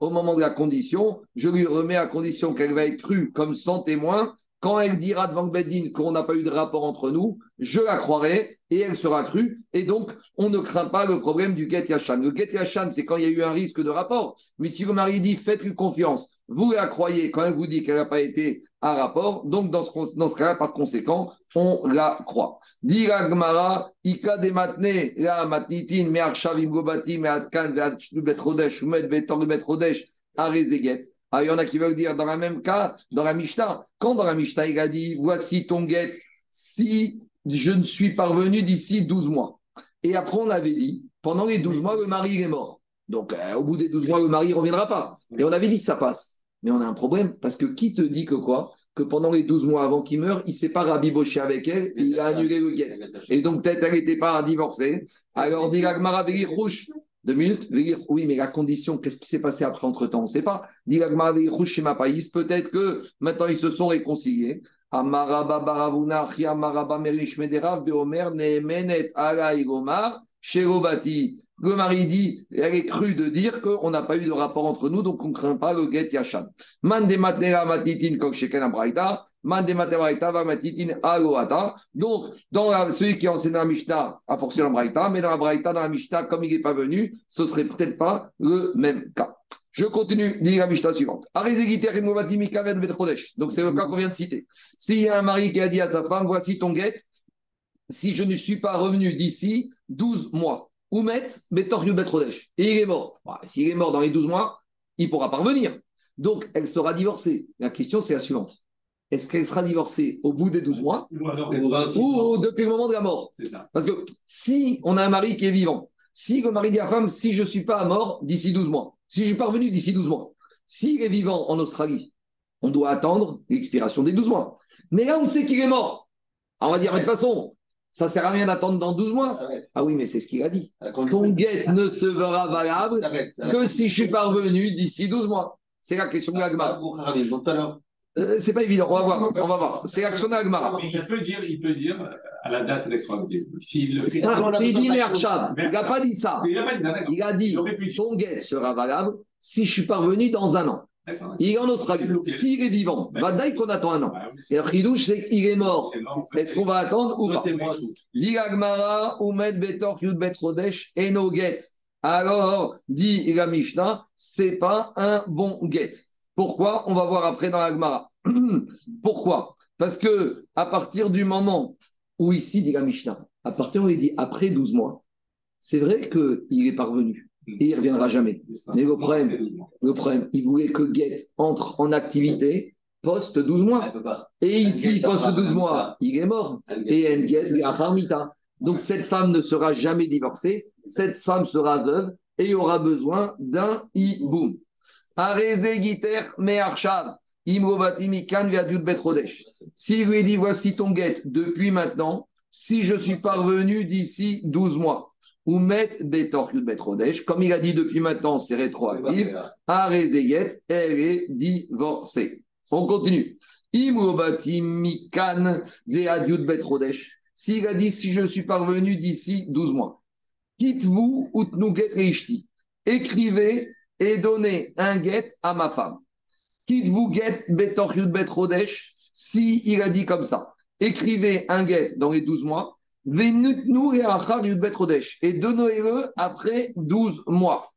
au moment de la condition, je lui remets à condition qu'elle va être crue comme sans témoin quand elle dira devant Bedin qu'on n'a pas eu de rapport entre nous, je la croirai et elle sera crue. Et donc, on ne craint pas le problème du Get Yashan. Le Get Yashan, c'est quand il y a eu un risque de rapport. Mais si le mari dit faites-lui confiance, vous la croyez quand elle vous dit qu'elle n'a pas été à rapport, donc dans ce, cas-là, par conséquent, on la croit. Dit Gmara, Ika de matne, la matnitin, gobati, me atkan, ve betrodesh, betor betrodesh, arezeget. Ah, il y en a qui veulent dire dans le même cas, dans la Mishnah, quand dans la Mishnah il a dit voici ton guet, si je ne suis parvenu d'ici 12 mois. Et après on avait dit pendant les 12 mois le mari est mort. Donc euh, au bout des 12 mois le mari ne reviendra pas. Et on avait dit ça passe. Mais on a un problème parce que qui te dit que quoi? Que pendant les 12 mois avant qu'il meure, il ne s'est pas rabiboché avec elle, il a annulé le guet. Et donc peut-être elle n'était pas divorcée. Alors dit Gmara rouge. Deux minutes, dire oui, mais la condition, qu'est-ce qui s'est passé après entre-temps? On ne sait pas. Peut-être que maintenant ils se sont réconciliés. Le mari dit, elle est crue de dire qu'on n'a pas eu de rapport entre nous, donc on ne craint pas le get yashan. Donc, dans celui qui enseigne la Mishnah a forcé la Braïta, mais dans la Braïta, dans la Mishnah, comme il n'est pas venu, ce serait peut-être pas le même cas. Je continue, dit la Mishnah suivante. Donc, c'est le cas qu'on vient de citer. S'il y a un mari qui a dit à sa femme, voici ton guet, si je ne suis pas revenu d'ici 12 mois, Oumet Betoryu Betrodesh, et il est mort. S'il est mort dans les 12 mois, il pourra pas revenir. Donc, elle sera divorcée. La question, c'est la suivante. Est-ce qu'elle sera divorcée au bout des 12 mois ou, depuis le moment de la mort Parce que si on a un mari qui est vivant, si le mari dit à la femme, si je ne suis pas mort d'ici 12 mois, si je suis parvenu d'ici 12 mois, s'il est vivant en Australie, on doit attendre l'expiration des 12 mois. Mais là, on sait qu'il est mort. on va dire, de toute façon, ça ne sert à rien d'attendre dans 12 mois. Ah oui, mais c'est ce qu'il a dit. Ton guette ne se verra valable que si je suis parvenu d'ici 12 mois. C'est la question de l'Agmara. Euh, c'est pas évident, on va voir, on va voir. C'est l'action d'Agmara. Il peut dire, il peut dire à la date rétroactive. Ça, c'est dit Merchab. Il n'a pas dit ça. Il a dit, ton guette sera valable si je suis parvenu dans un an. Il est en Australie. S'il est vivant, va dire qu'on attend un an. Et le chidouche, c'est qu'il est mort. Est-ce qu'on va attendre ou pas? Dit Agmara, Umed Betor Yud Bet Rodesh, Eno Get. Alors, dit la Mishnah, c'est pas un bon get. Pourquoi On va voir après dans l'Agmara. Pourquoi? Parce que à partir du moment où ici, dit la Mishnah, à partir où il dit après 12 mois, c'est vrai qu'il est parvenu et il ne reviendra jamais. Mais le problème, le problème, il voulait que Get entre en activité post 12 mois. Et ici, post 12 mois, il est mort. Et Get, il a Donc cette femme ne sera jamais divorcée, cette femme sera veuve et aura besoin d'un iboum. S'il lui dit voici ton guet depuis maintenant, si je suis parvenu d'ici 12 mois, ou met betor betrodesh, comme il a dit depuis maintenant, c'est rétroactif, Arezeyet, elle est divorcée. On continue. mikan betrodesh. S'il a dit si je suis parvenu d'ici 12 mois, quitte-vous utnuget reishti. Écrivez et donner un guet à ma femme. Quitte vous guet betor bet rodesh, si il a dit comme ça. Écrivez un guet dans les 12 mois, venutnu et achar bet rodesh, et donnez-le après 12 mois.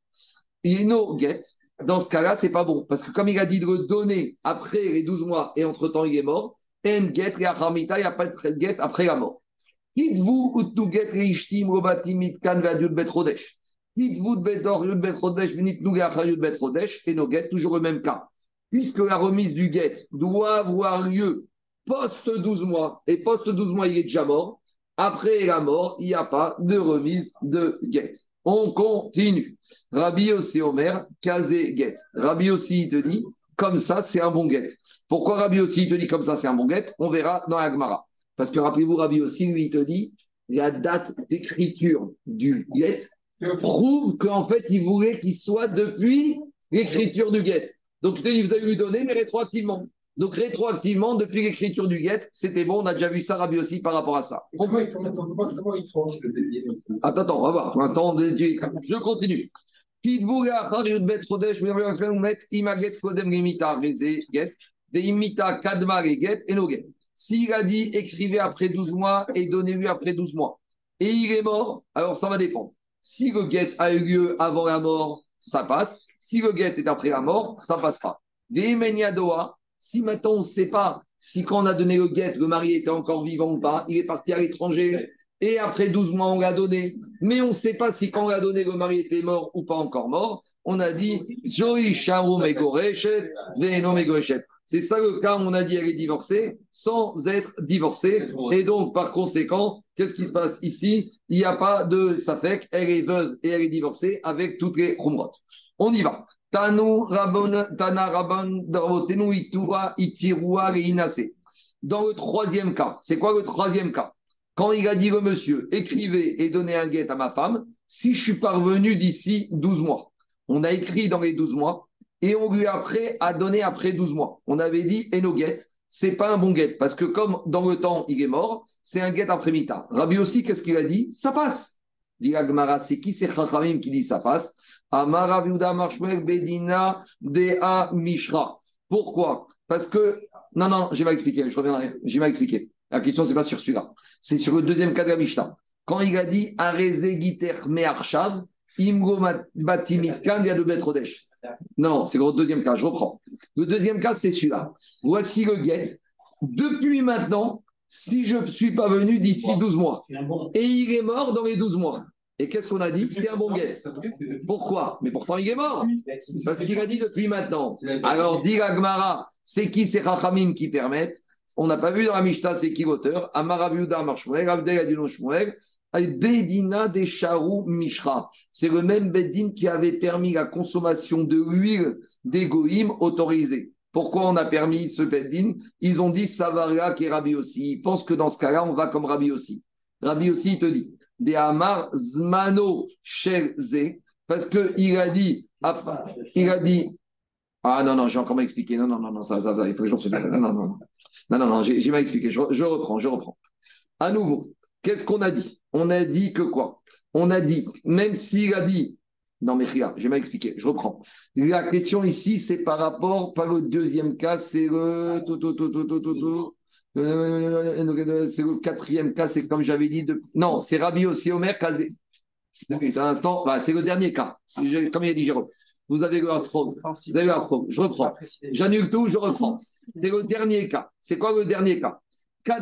no get, dans ce cas-là, c'est pas bon, parce que comme il a dit de le donner après les 12 mois et entre-temps il est mort, en get et acharmita, il n'y a pas de get après la mort. Quitte vous utnu get reishtim robatim kan bet rodesh et nos guettes, toujours le même cas. Puisque la remise du guet doit avoir lieu post-12 mois, et post-12 mois, il est déjà mort, après la mort, il n'y a pas de remise de guet. On continue. Rabbi aussi Omer, Kazé guet. Rabbi il te dit, comme ça, c'est un bon guet. Pourquoi Rabbi il te dit comme ça, c'est un bon guet? On verra dans la Parce que rappelez-vous, Rabbi aussi, lui, il te dit, la date d'écriture du guet, prouve qu'en fait, il voulait qu'il soit depuis l'écriture du guet. Donc, je te dis, vous allez lui donner, mais rétroactivement. Donc, rétroactivement, depuis l'écriture du guet, c'était bon, on a déjà vu ça, Rabbi aussi, par rapport à ça. Comment, il tranche le Attends, attends, on va voir. Pour l'instant, je continue. S'il a dit écrivez après 12 mois et donnez-lui après 12 mois, et il est mort, alors ça va dépendre. Si le guet a eu lieu avant la mort, ça passe. Si le guet est après la mort, ça passe pas. Si maintenant on ne sait pas si quand on a donné le guet, le mari était encore vivant ou pas, il est parti à l'étranger et après 12 mois on l'a donné, mais on ne sait pas si quand on l'a donné, le mari était mort ou pas encore mort, on a dit Joï C'est ça le cas où on a dit elle est divorcée sans être divorcée. Et donc, par conséquent, Qu'est-ce qui se passe ici? Il n'y a pas de safek, elle est veuve et elle est divorcée avec toutes les khumrot. On y va. Tanu rabon, tana rabon, itura, itirua, Dans le troisième cas, c'est quoi le troisième cas? Quand il a dit le monsieur, écrivez et donnez un guet à ma femme, si je suis parvenu d'ici 12 mois. On a écrit dans les 12 mois et on lui a après à donner après 12 mois. On avait dit et nos guettes, c'est pas un bon guet parce que comme dans le temps il est mort, c'est un guet après mita. Rabbi aussi, qu'est-ce qu'il a dit? Ça passe. Dit Agmara, c'est qui c'est Chachamim qui dit ça passe? Amara Bedina Dea Mishra. Pourquoi? Parce que. Non, non, je vais expliquer, je reviendrai. Je vais expliquer. La question, c'est pas sur celui-là. C'est sur le deuxième cas de la Mishnah. Quand il a dit Areze Giter Me'arshav, Imgo Batimit Kan via de Betrodesh. Non, c'est le deuxième cas, je reprends. Le deuxième cas, c'était celui-là. Voici le guet. Depuis maintenant, si je ne suis pas venu d'ici 12 mois. Et il est mort dans les 12 mois. Et qu'est-ce qu'on a dit C'est un bon guet. Pourquoi? Mais pourtant, il est mort. Parce qu'il a dit depuis maintenant. Alors, dit Agmara, c'est qui ces Chachamim qui permettent? On n'a pas vu dans la Mishnah, c'est qui l'auteur? Amarabiuda Marshmuel, Abdel Adilon Shmuel, Bedina Charou Mishra. C'est le même Bedin qui avait permis la consommation de l'huile d'égoïm autorisée. Pourquoi on a permis ce Bedin? Ils ont dit Savaria qui est Rabbi aussi. Ils pensent que dans ce cas-là, on va comme Rabbi aussi. Rabbi aussi, te dit des Amar Zmano Shelze, parce qu'il a dit, il a dit, ah non, non, j'ai encore mal expliqué, non, non, non, non, ça, ça, il faut que j'en non, non, non, non, non, non, non j'ai mal expliqué, je, reprends, je reprends. À nouveau, qu'est-ce qu'on a dit? On a dit que quoi? On a dit, même s'il a dit, non, mais regarde, j'ai mal expliqué, je reprends. La question ici, c'est par rapport, par le deuxième cas, c'est le. C'est le quatrième cas, c'est comme j'avais dit. De... Non, c'est Rabbi aussi Omer Kazé. Un instant, bah, c'est le dernier cas. Comme il a dit Jérôme. Vous avez le Vous avez le Je reprends. J'annule tout, je reprends. C'est le dernier cas. C'est quoi le dernier cas?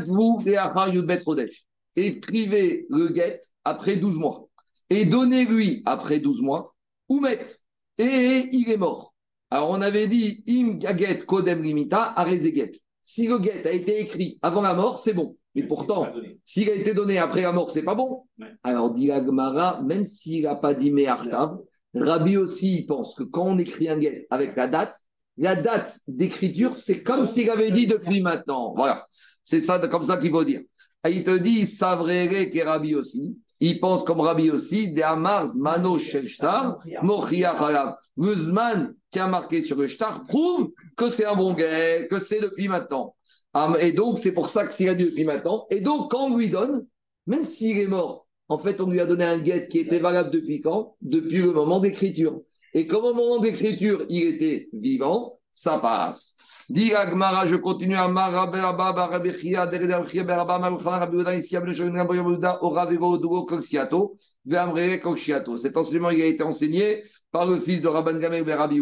Vous et Yudbet Rodesh. Et privez le guet après 12 mois. Et donnez-lui après 12 mois, ou mettre. Et il est mort. Alors on avait dit Im Gaget Kodem Limita Arezeget. Si le guet a été écrit avant la mort, c'est bon. Mais pourtant, s'il a été donné après la mort, c'est pas bon. Alors, dit Agmara, même s'il n'a pas dit Me'artav, Rabbi aussi pense que quand on écrit un guet avec la date, la date d'écriture, c'est comme s'il avait dit depuis maintenant. Voilà. C'est ça, comme ça qu'il faut dire. Il te dit, Savrere que Rabbi aussi. Il pense comme Rabbi aussi, de Amars Mano Shtar, Mochia Muzman qui a marqué sur le shtar prouve que c'est un bon guet, que c'est depuis maintenant. Et donc, c'est pour ça que s'il a dit depuis maintenant. Et donc, quand on lui donne, même s'il est mort, en fait, on lui a donné un guet qui était valable depuis quand? Depuis le moment d'écriture. Et comme au moment d'écriture, il était vivant, ça passe. Dit Agmara, je continue à Cet enseignement il a été enseigné par le fils de Rabban Gamel Rabbi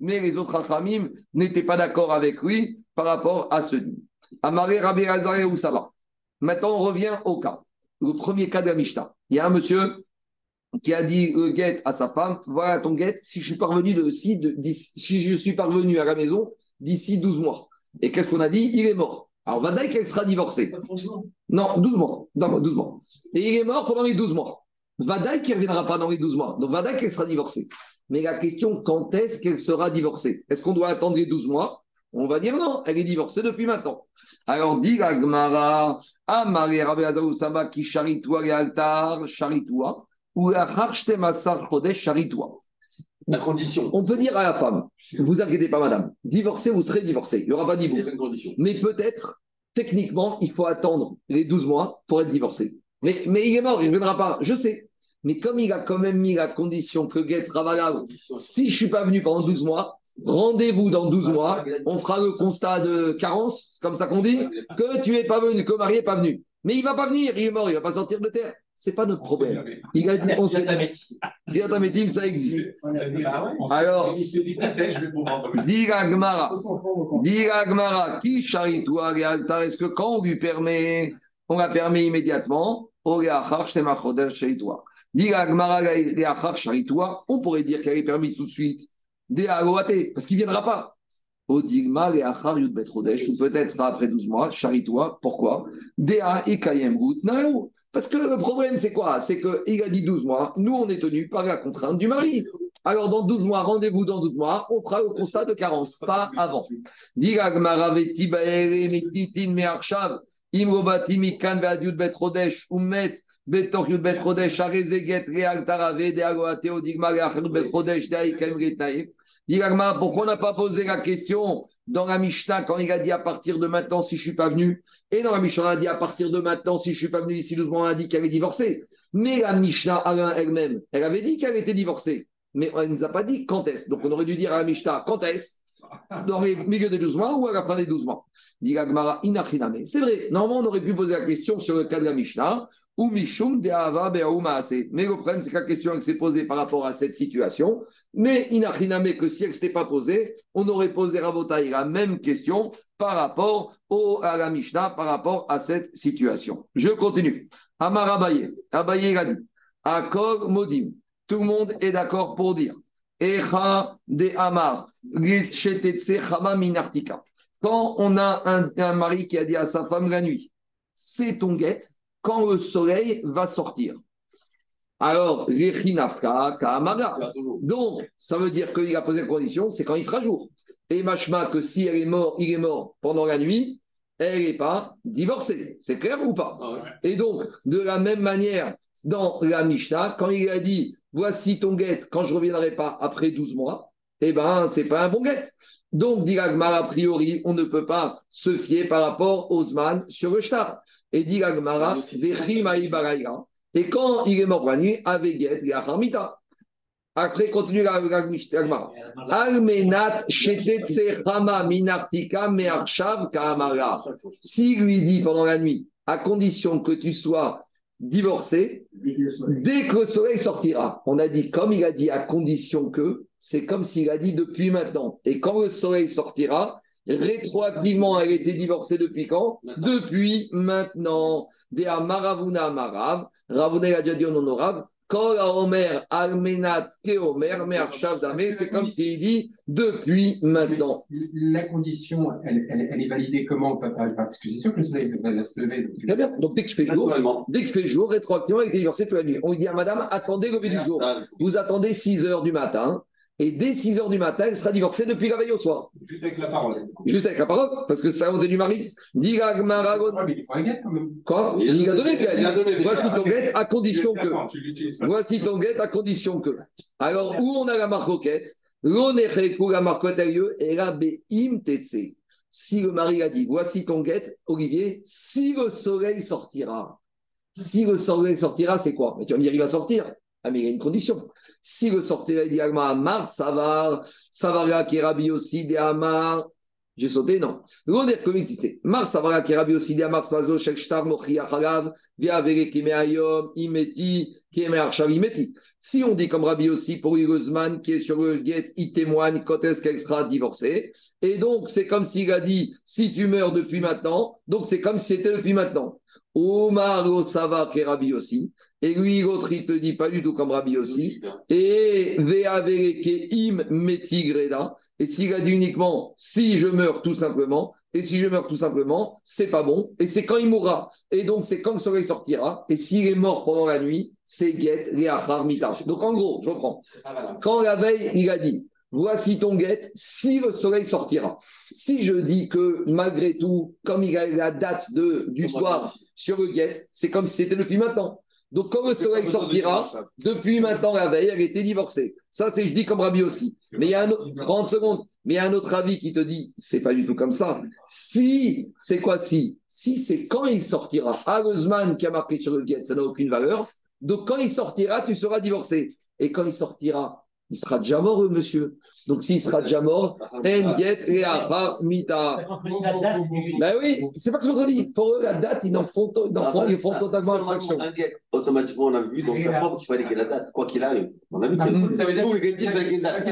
mais les autres Rachamim n'étaient pas d'accord avec lui par rapport à ce dit. Amaré Rabbi Azare où ça va? Maintenant, on revient au cas. Le premier cas de la Mishnah. Il y a un monsieur qui a dit le guet à sa femme voilà ton guet, si je suis parvenu de, si, si je suis parvenu à la maison, d'ici 12 mois. Et qu'est-ce qu'on a dit? Il est mort. Alors, Vadaï qu'elle sera divorcée. Non, 12 mois. Non, 12 mois. Et il est mort pendant les 12 mois. Vadaï qui ne reviendra pas dans les 12 mois. Donc, Vadaï qu'elle sera divorcée. Mais la question, quand est-ce qu'elle sera divorcée? Est-ce qu'on doit attendre les 12 mois? On va dire non, elle est divorcée depuis maintenant. Alors, dit Gmara, Amari Rabbi Sama qui charitoua les altar, charitoua, ou la Massar Chodesh. Condition. On peut dire à la femme, vous inquiétez pas, madame, divorcée, vous serez divorcée. Il n'y aura pas de Mais peut-être, techniquement, il faut attendre les 12 mois pour être divorcé. Mais, mais il est mort, il ne viendra pas. Je sais. Mais comme il a quand même mis la condition que Guet sera valable, si je ne suis pas venu pendant 12 mois, rendez-vous dans 12 mois, on fera le constat de carence, comme ça qu'on dit, que tu n'es pas venu, que Marie n'est pas venu. Mais il ne va pas venir, il est mort, il ne va pas sortir de terre. Ce n'est pas notre problème. Il a dit, on sait. Diatamétim, ça existe. Alors, Diga Gmara, Diga Gmara, qui charitoua est-ce que quand on lui permet, on la permet immédiatement, on pourrait dire qu'elle est permise tout de suite, parce qu'il ne viendra pas. Ou peut-être sera après 12 mois, charitoua. Pourquoi? Parce que le problème, c'est quoi? C'est qu'il a dit 12 mois. Nous, on est tenus par la contrainte du mari. Alors, dans 12 mois, rendez-vous dans 12 mois, on fera le constat de carence, pas avant. Rodesh retnaim. Pourquoi on n'a pas posé la question dans la Mishnah quand il a dit à partir de maintenant si je ne suis pas venu? Et dans la Mishnah, on a dit à partir de maintenant si je ne suis pas venu ici doucement, on a dit qu'elle est divorcée. Mais la Mishnah elle-même, elle avait dit qu'elle était divorcée. Mais elle ne nous a pas dit quand est-ce. Donc on aurait dû dire à la Mishnah quand est-ce? Dans les milieu des 12 mois ou à la fin des 12 mois? Dit C'est vrai, normalement on aurait pu poser la question sur le cas de la Mishnah, ou Mishum de Mais le problème, c'est que la question s'est posée par rapport à cette situation. Mais Inachiname, que si elle ne s'était pas posée, on aurait posé Rabotaï la même question par rapport au, à la Mishnah, par rapport à cette situation. Je continue. Amar Abaye, Abaye a dit Modim. Tout le monde est d'accord pour dire. Echa de Amar. Quand on a un mari qui a dit à sa femme la nuit, c'est ton guette quand le soleil va sortir. Alors, donc, ça veut dire qu'il a posé une condition, c'est quand il fera jour. Et machma que si elle est mort, il est mort pendant la nuit, elle n'est pas divorcée. C'est clair ou pas? Ah Et donc, de la même manière, dans la Mishnah, quand il a dit voici ton guette quand je ne reviendrai pas après 12 mois, eh bien, c'est pas un bon guette. Donc, dit l'Agmara, a priori, on ne peut pas se fier par rapport aux Zman sur le shtar. Et dit Zechim Aïbaraïra. Et quand il est mort la nuit, avec guette, il a. Après, continue l'Agmara. Almenat shetetze chama minartika me'arshav ka'amara. S'il lui dit pendant la nuit, à condition que tu sois divorcé, dès que le soleil sortira, on a dit, comme il a dit à condition que, c'est comme s'il a dit depuis maintenant. Et quand le soleil sortira, rétroactivement, elle était divorcée depuis quand? Maintenant. Depuis maintenant. Des Amaravuna Amarav, Ravuna il a déjà dit en honorable, Kol Omer Almenat Ke Omer Me'arshav Damé, c'est comme s'il dit depuis maintenant. La condition, elle, elle- elle est validée comment, papa Parce que c'est sûr que le soleil va se lever. donc- Très bien. Donc dès que je fais jour, dès que je fais jour, rétroactivement, elle était divorcée toute la nuit. On lui dit à madame, attendez le lever du jour. Vous attendez 6 heures du matin. Et dès 6 heures du matin, elle sera divorcée depuis la veille au soir. Juste avec la parole. Juste avec la parole, parce que ça, on est du mari. Diga Maragon. Ouais, mais il faut un guet quand même. Quoi? Il a donné Il a donné Voici ton guette à condition que. Voici ton guette à condition que. Alors, où on a la marcoquette? L'onecheku, la marcoquette a lieu, et la be'im tetse. Si le mari a dit, voici ton guette, Olivier, si le soleil sortira. Si le soleil sortira, c'est quoi? Mais tu vas me dire, il va sortir. Ah, mais il y a une condition. Si le sortira, il dit Amar, Savar, Savara, Kerabi aussi, des Amar. J'ai sauté, non. L'oner comité, Mar, Savara, Kerabi aussi, des Amar, Spazo, Shekshtar, Mochi, Achalav, Via, Vere, Kimeayom, Imeti, Keme, Arshav, Imeti. Si on dit comme Rabbi aussi pour Guzman qui est sur le guet, il témoigne quand est-ce qu'elle sera divorcée. Et donc, c'est comme s'il a dit si tu meurs depuis maintenant, donc c'est comme si c'était depuis maintenant. Omar Sava qui est Rabbi aussi. Et lui, l'autre, il te dit pas du tout comme Rabbi aussi. Et im metigreda. Et s'il a dit uniquement si je meurs tout simplement, et si je meurs tout simplement, c'est pas bon. Et c'est quand il mourra. Et donc, c'est quand le soleil sortira. Et s'il est mort pendant la nuit, c'est get reachar mitash. Donc, en gros, je reprends. Quand la veille, il a dit Voici ton guette, si le soleil sortira. Si je dis que malgré tout, comme il a la date de, du soir sur le guette, c'est comme si c'était depuis maintenant. Donc, quand le soleil sortira, depuis maintenant la veille, elle était divorcée. Ça, c'est je dis comme Rabbi aussi. Mais il y a un autre, 30 secondes. Mais il y a un autre avis qui te dit, c'est pas du tout comme ça. Si, c'est quoi si? Si, c'est quand il sortira. Agosman qui a marqué sur le guet, ça n'a aucune valeur. Donc, quand il sortira, tu seras divorcé. Et quand il sortira, il sera déjà mort, le monsieur. Donc, s'il sera déjà mort, en get et mita. La date du- Ben oui, c'est pas que je te dis. Pour eux, la date, ils en font, to- ils en font, ils font totalement abstraction. Automatiquement, on a vu dans sa forme qu'il fallait qu'il y ait la date, quoi qu'il arrive. On a vu Ah, Ça veut dire que guettis veulent qu'il y ait une date.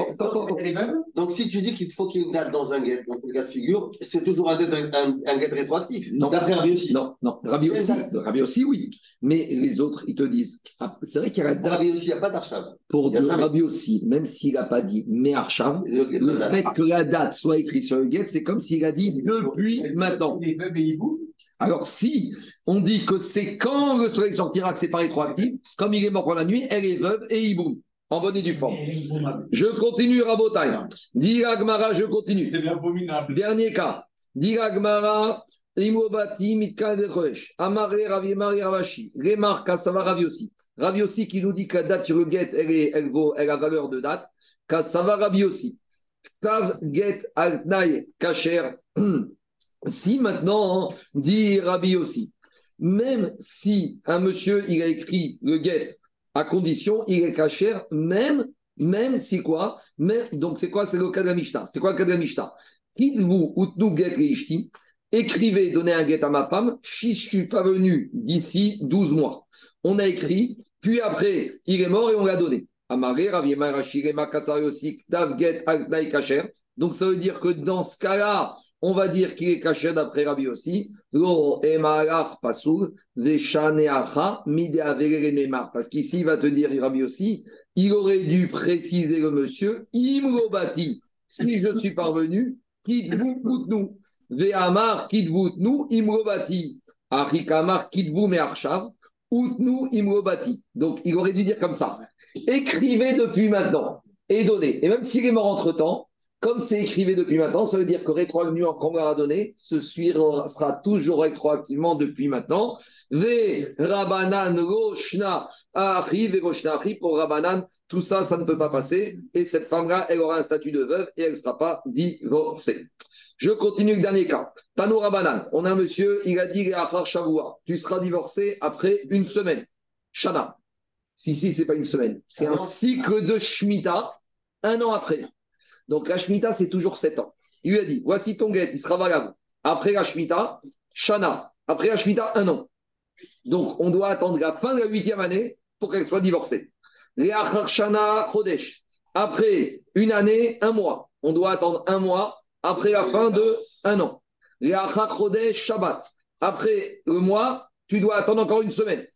Donc, si tu dis qu'il faut qu'il y ait une date dans un guet, dans les cas de figure, c'est toujours un, guet- un, un guet rétroactif. Non. D'après Rabbi aussi. Non, non. Rabbi aussi, Rabbi aussi, oui. Mais les autres, ils te disent. ah, c'est vrai qu'il y a la date Rabbi aussi, il n'y a pas d'archave. pour Rabbi aussi, même s'il n'a pas dit mais Archam. Le fait que la date soit écrite sur le guet, c'est comme s'il a dit depuis maintenant. Alors, si on dit que c'est quand le soleil sortira que c'est pas rétroactif, comme il est mort pour la nuit, elle est veuve et hiboum, en bonne et due forme. Je continue, Rabotai. Dit Agmara, je continue. Dernier cas. Dit Agmara, Imobati, Mitka Detroesh. Amare, Ravi, Mari, Ravashi. Remarque, Kassava, Ravi aussi. Ravi aussi qui nous dit que la date sur le guet, elle, est, elle, elle a valeur de date. Kassava, Ravi aussi. Tav, get, altnaï, kacher. Si maintenant, dit Rabbi aussi, même si un monsieur, il a écrit le get à condition, il est caché, même, même si quoi? Même, Donc c'est quoi? C'est le cas de la Mishnah. C'est quoi le cas de la Mishnah? Utnu get écrivez, donnez un get à ma femme, si je suis pas venu d'ici 12 mois. On a écrit, puis après, il est mort et on l'a donné. Donc ça veut dire que dans ce cas-là, on va dire qu'il est caché d'après Rabbi aussi. Parce qu'ici, il va te dire, Rabbi aussi, il aurait dû préciser le monsieur, imrobati. Si je suis parvenu, quitte-vous, nous. Imrobati. Mais archav. Outnu imrobati. Donc, il aurait dû dire comme ça. Écrivez depuis maintenant et donnez. Et même s'il est mort entre-temps, comme c'est écrivé depuis maintenant, ça veut dire que rétroactivement qu'on donné, ce suivre sera toujours rétroactivement depuis maintenant. Ve Rabanan Roshna Achi, Ve Roshna pour Rabanan, tout ça, ça ne peut pas passer. Et cette femme-là, elle aura un statut de veuve et elle ne sera pas divorcée. Je continue le dernier cas. Tano Rabanan, on a un monsieur, il a dit tu seras divorcé après une semaine. Shana. Si, si, c'est pas une semaine. C'est un cycle de Shemitah, un an après. Donc la Shemitah, c'est toujours 7 ans. Il lui a dit voici ton guet, il sera valable. Après la Shemitah, Shana. Après la Shemitah, un an. Donc on doit attendre la fin de la huitième année pour qu'elle soit divorcée. Shana Chodesh. Après une année, un mois. On doit attendre un mois après la fin de un an. Shabbat. Après le mois, tu dois attendre encore une semaine.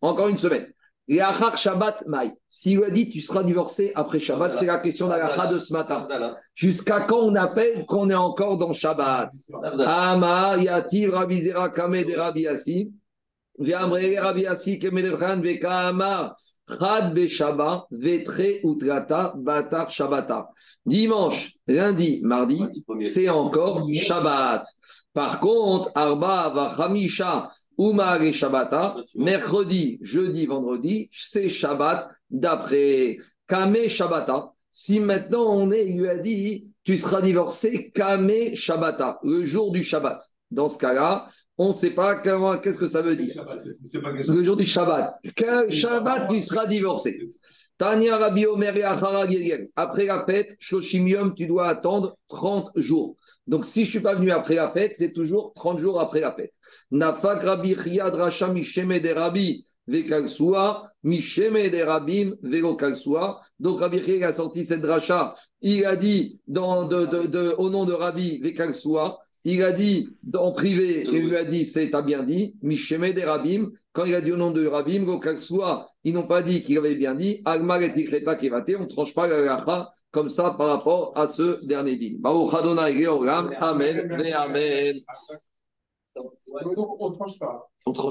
Encore une semaine. Et Achar Shabbat Maï. S'il a dit tu seras divorcé après Shabbat, c'est la question d'Alacha de ce matin. Jusqu'à quand on appelle qu'on est encore dans Shabbat? Ama Yativ Rabbi Zera Kame de Rabbi Yassi. Viamre Rabbi Yassi Kemedevran Vekama. Chad Beshabbat Vetre Utrata Batar Shabbata. Dimanche, lundi, mardi, c'est encore Shabbat. Par contre, Arba Vachamisha. Oumar et Shabbata, mercredi, jeudi, vendredi, c'est Shabbat d'après Kame Shabbata. Si maintenant on est, il lui a dit, tu seras divorcé Kame Shabbata, le jour du Shabbat. Dans ce cas-là, on ne sait pas qu'est-ce que ça veut dire. Le jour du Shabbat. Quel Shabbat, tu seras divorcé. Tania Rabbi Omer et Après la fête, Shoshimium, tu dois attendre 30 jours. Donc, si je ne suis pas venu après la fête, c'est toujours 30 jours après la fête. Nafak Rabbi Chiyad Racha Misheme de Rabbi Vekalsua, Misheme de Rabim Velokalsua. Donc, Rabbi Chiyad a sorti cette dracha. Il a dit dans, de, de, de, au nom de Rabbi Vekalsua, il a dit en privé, il lui a dit, c'est t'as bien dit, Misheme de Rabim. Quand il a dit au nom de Rabim, Velokalsua, ils n'ont pas dit qu'il avait bien dit, Almar et Tikreta Kevate, on ne tranche pas la comme ça par rapport à ce dernier dit. Amen, Amen. Donc, on ne tranche pas. On tranche